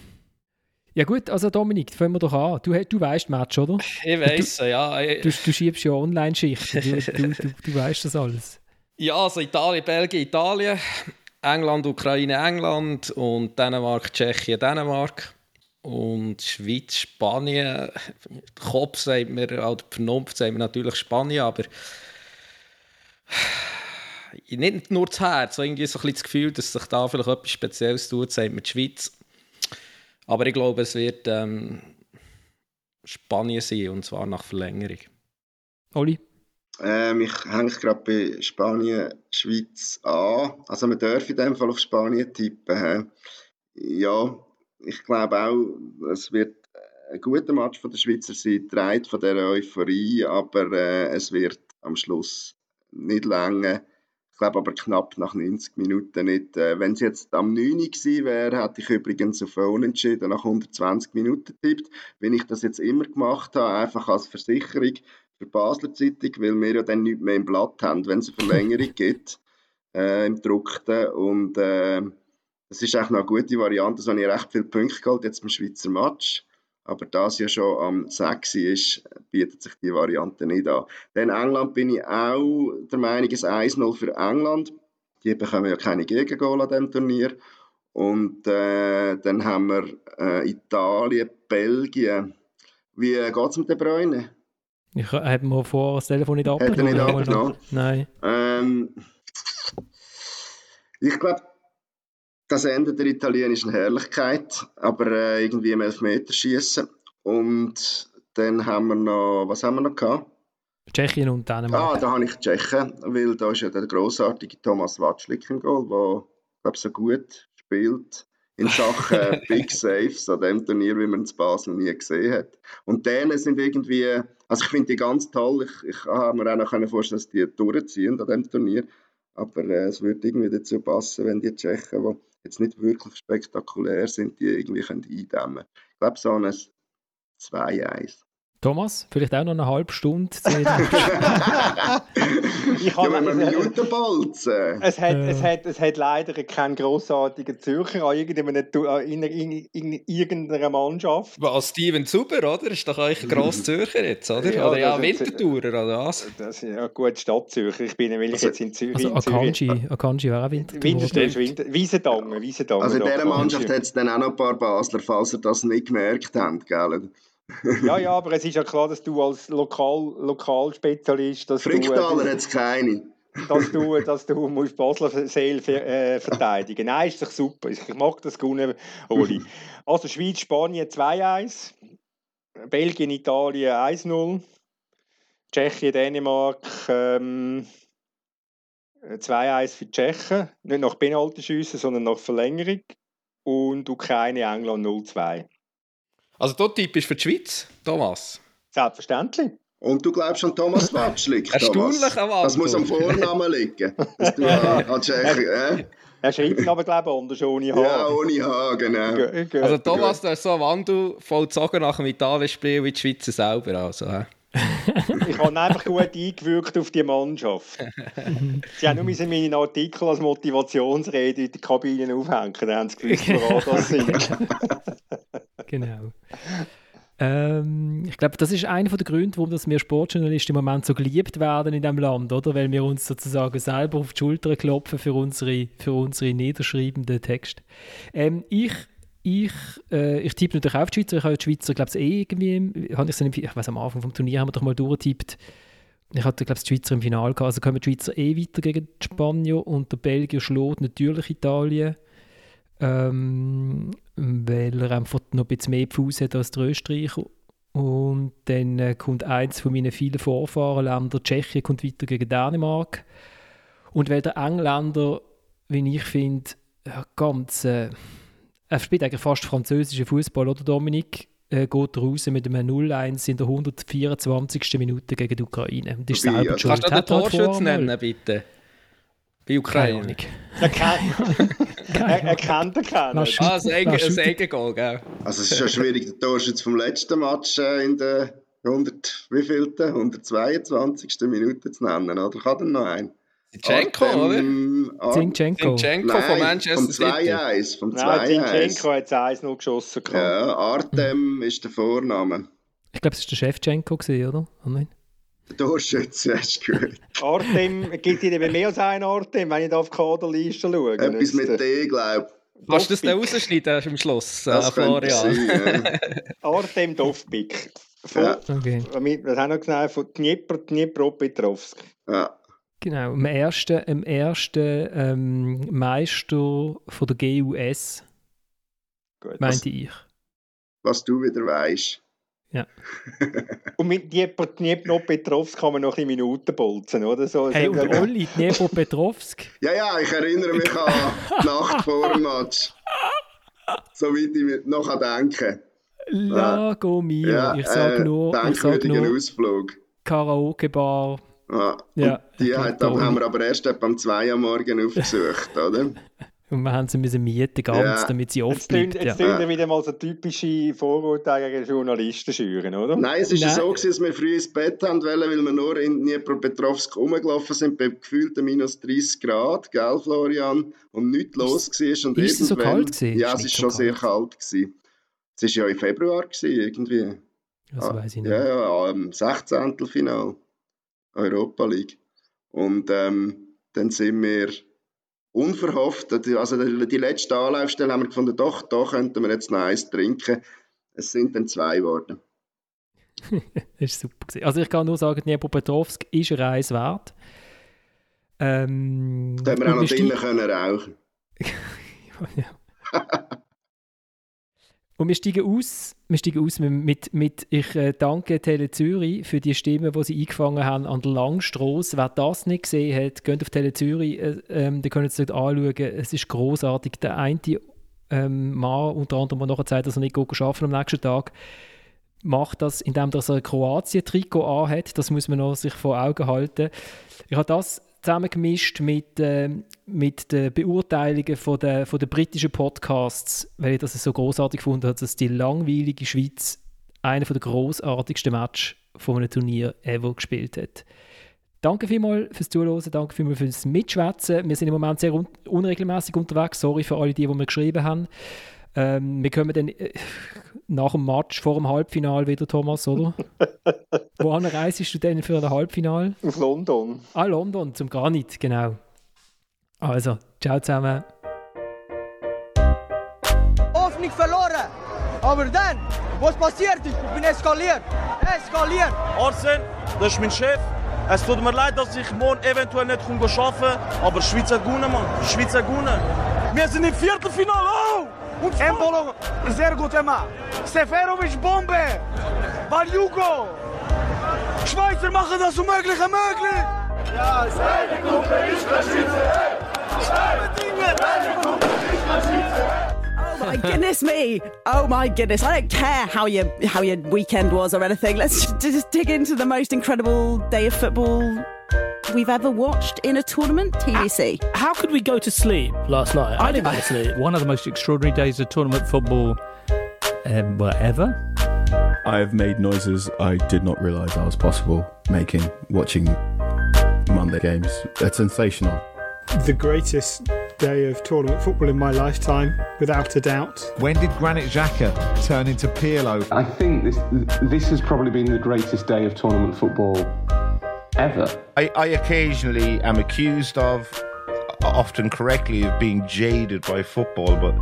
Ja gut, also Dominik, fangen wir doch an. Du, du weißt Match, oder? Ich weiß, ja. Du, du, du schiebst ja Online-Schichten, du, du, du, du weißt das alles. Ja, also Italien, Belgien, Italien, England, Ukraine, England und Dänemark, Tschechien, Dänemark. Und Schweiz, Spanien. Kopf sagt mir, oder Vernunft sagt mir natürlich Spanien, aber nicht nur das Herz, so irgendwie so ein bisschen das Gefühl, dass sich da vielleicht etwas Spezielles tut, sagt mir die Schweiz. Aber ich glaube, es wird ähm, Spanien sein, und zwar nach Verlängerung. Oli? Ähm, ich hänge gerade bei Spanien, Schweiz an. Also man darf in dem Fall auf Spanien tippen. He. Ja, ich glaube auch, es wird ein guter Match von der Schweizer Seite, trägt von dieser Euphorie, aber äh, es wird am Schluss nicht lange. Ich glaube aber knapp nach 90 Minuten nicht. Äh, Wenn es jetzt am 9. gewesen wäre, hätte ich übrigens auf Unentschieden nach 120 Minuten tippt, wenn ich das jetzt immer gemacht habe, einfach als Versicherung die Basler Zeitung, weil wir ja dann nichts mehr im Blatt haben, wenn es eine Verlängerung gibt äh, im Druckten. Und äh, ist eigentlich noch eine gute Variante. So habe ich recht viele Punkte geholt jetzt beim Schweizer Match. Aber da es ja schon am 6 ist, bietet sich die Variante nicht an. Dann England bin ich auch der Meinung, es 1-0 für England. Die bekommen ja keine Gegengol an diesem Turnier. Und äh, dann haben wir äh, Italien, Belgien. Wie geht es mit den Bräunen? Ich habe mir vor das Telefon nicht abgenommen. Hat er nicht abgenommen? Nein. Ähm, ich glaube, das Ende der italienischen Herrlichkeit, aber äh, irgendwie im Elfmeterschießen. Und dann haben wir noch, was haben wir noch gehabt? Tschechien und Dänemark. Ah, da habe ich Tschechien, weil da ist ja der großartige Thomas Watschlik im Goal, der, glaube so gut spielt in Sachen Big Saves an dem Turnier, wie man es Basel nie gesehen hat. Und denen sind irgendwie, also ich finde die ganz toll, ich, ich habe mir auch noch vorstellen, dass die durchziehen an dem Turnier, aber äh, es würde irgendwie dazu passen, wenn die Tschechen, die jetzt nicht wirklich spektakulär sind, die irgendwie eindämmen können. Ich glaube, so ein 2-1. Thomas, vielleicht auch noch eine halbe Stunde ich kann ja, Minuten bolzen. Es hat, äh. es, hat, es hat leider keinen grossartigen Zürcher an irgendeiner, in, in, in, irgendeiner Mannschaft. Was Steven Zuber, oder? Ist doch eigentlich ein grosser Zürcher jetzt, oder? Ja, oder ja, Wintertourer, oder was? Das ist ja gut, Stadtzürcher. Ich bin nämlich also, jetzt in Zürich. Also Akanji, Akanji war auch Wintertourer. Winter, Wiesendangen, Wiesendangen. Also in dieser Mannschaft hat es dann auch noch ein paar Basler, falls ihr das nicht gemerkt habt, gell? Ja, ja, aber es ist ja klar, dass du als Lokal, Lokalspezialist. Dass Fricktaler äh, hat es keine. Dass du, dass du musst Basler Seel äh, verteidigen Nein, ist doch super. Ich mag das gut, Oli. Also Schweiz, Spanien 2-1. Belgien, Italien 1-0. Tschechien, Dänemark ähm, 2-1 für die Tschechen. Nicht nach Penaltyschüssen, sondern nach Verlängerung. Und Ukraine, England 0-2. Also der Typ ist für die Schweiz, Thomas? Selbstverständlich. Und du glaubst an Thomas Watschlik, Erstaunlich, aber Das muss am Vornamen liegen. Dass du an äh? Er schreibt aber, glaube ich, anders, ohne H. Ja, ohne H, genau. G also Thomas, du hast so einen Wandel vollzogen nach dem Italien-Spiel wie die Schweizer selber. Also, ich habe einfach gut eingewirkt auf die Mannschaft. Sie haben nur meinen Artikel als Motivationsrede in der Kabine aufhängen, dann haben sie gewusst, woran das sind. genau. Ähm, ich glaube, das ist einer der Gründe, warum wir Sportjournalisten im Moment so geliebt werden in diesem Land, oder? Weil wir uns sozusagen selber auf die Schulter klopfen für unsere, für unsere niederschreibenden Texte. Ähm, ich ich, äh, ich tippe natürlich auf die Schweizer. Ich habe die Schweizer, glaube ich, eh irgendwie, ich, ich weiß am Anfang vom Turnier haben wir doch mal durchgetippt. Ich hatte, glaube ich, die Schweizer im Finale gehabt. Also kommen die Schweizer eh weiter gegen die Spanier und der Belgier schlägt natürlich Italien. Ähm, weil er einfach noch ein bisschen mehr Fuß hat als der Österreicher. Und dann äh, kommt eins von meinen vielen Vorfahrenländern, Tschechien, kommt weiter gegen Dänemark. Und weil der Engländer, wie ich finde, ganz... Äh, er spielt eigentlich fast französischen Fußball, oder Dominik? Äh, geht raus mit einem 0-1 in der 124. Minute gegen die Ukraine. Und ist selber also, Kannst du den Torschütz nennen, bitte? Bei Ukraine. Er kennt, er, kennt er kennen. Ah, ein Eigengoal, gell? Also es ist schon schwierig, den Torschütz vom letzten Match äh, in der 100, wievielten? 122. Minute zu nennen, oder? Kann er noch einen? Zinchenko, oder? Zinchenko. Zinchenko von Manchester City. Vom 2-1. Nein, Zinchenko hat 1-0 geschossen. Ja, Artem mhm. ist der Vorname. Ich glaube, es war der Chefchenko, oder? Oh nein. Der Torschütze, hast du gehört. Artem, gibt es mehr als einen Artem, wenn ich da auf die Kaderliste schaue? Etwas mit D, glaube ich. Kannst du das dann rausschneiden am Schluss, äh, Florian? Sein, ja. Artem Dovbik. Von, ja. okay. Was haben wir gesagt? Von Dnipro, Dnipropetrovsk. Ja. Genau, im ersten, im ersten ähm, Meister von der GUS, Gut, meinte was, ich. Was du wieder weißt. Ja. und mit Dnipropetrovsk kann man noch ein Minuten bolzen, oder? So, hey, und Olli, Dnipropetrovsk? ja, ja, ich erinnere mich an die Nacht vor dem Match. Soweit ich noch denken Lago mio, ja, ich sag äh, nur, ich sag nur Ausflug. Karaoke-Bar ja, ja die hat, haben wir aber erst etwa um 2 Uhr morgen aufgesucht, oder? Und wir haben sie müssen mieten ganz, ja. damit sie oft bleibt. Jetzt ja. wieder mal so typische Vorurteile gegen Journalisten schüren, oder? Nein, es ist Nein. so, dass wir früh ins Bett haben wollen, weil wir nur in Dnipropetrovsk rumgelaufen sind, bei gefühlten minus 30 Grad, gell, Florian? Und nichts los war. Und ist es so kalt gewesen? Ja, es war schon kalt. sehr kalt. Gewesen. Es war ja im Februar, gewesen, irgendwie. Das ah, weiß ich nicht. Ja, ja, am 16. Final. Europa League. Und ähm, dann sind wir unverhofft, also die letzte Anlaufstelle haben wir gefunden, doch, da könnten wir jetzt noch eins trinken. Es sind dann zwei geworden. das war super. Also ich kann nur sagen, Dnipropetrovsk ist eine Reise wert. Ähm, da haben wir auch noch drinnen können rauchen. ja. Und wir steigen aus, wir steigen aus mit, mit ich äh, danke Tele Zürich für die Stimmen, die sie eingefangen haben an der Langstrasse. Wer das nicht gesehen hat, geht auf Tele Zürich, äh, ähm, da können Sie dort anschauen. Es ist großartig. Der eine ähm, Mann, unter anderem, der nachher sagt, dass er nicht arbeiten am nächsten Tag, macht das, indem er ein Kroatien-Trikot anhat. Das muss man noch sich vor Augen halten. Ich habe das zusammengemischt mit, äh, mit den Beurteilungen von der, von der britischen Podcasts, weil ich das so großartig gefunden habe, dass die langweilige Schweiz einer der großartigsten Matches von einem Turnier ever gespielt hat. Danke vielmals fürs Zuhören, danke vielmals fürs Mitschwätzen. Wir sind im Moment sehr un unregelmäßig unterwegs. Sorry für alle die, die mir geschrieben haben. Ähm, wir kommen dann äh, nach dem Match vor dem Halbfinale wieder, Thomas, oder? Wohin reist du denn für ein Halbfinale? Auf London. Ah, London, zum Granit, genau. Also, ciao zusammen. Hoffnung verloren. Aber dann, was passiert ist, ich bin eskaliert. Eskaliert. Arsen, das ist mein Chef. Es tut mir leid, dass ich morgen eventuell nicht arbeiten kann, aber die Schweiz hat gewonnen, Mann. Die Schweiz hat gewonnen. Wir sind im Viertelfinale. Oh! Und Embolo, sehr guter Mann. Seferovic, Bombe. Valjugo. Schweizer machen das Unmögliche möglich. Ja, seine Gruppe ist der Oh my goodness me! Oh my goodness! I don't care how your how your weekend was or anything. Let's just, just dig into the most incredible day of football we've ever watched in a tournament. TBC. How could we go to sleep last night? I didn't go to sleep. One of the most extraordinary days of tournament football um, well, ever. I have made noises I did not realise I was possible making watching Monday games. They're sensational. The greatest day of tournament football in my lifetime, without a doubt. When did Granit Xhaka turn into Pirlo? I think this this has probably been the greatest day of tournament football ever. I, I occasionally am accused of, often correctly, of being jaded by football, but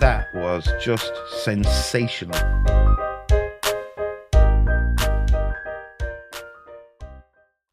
that was just sensational.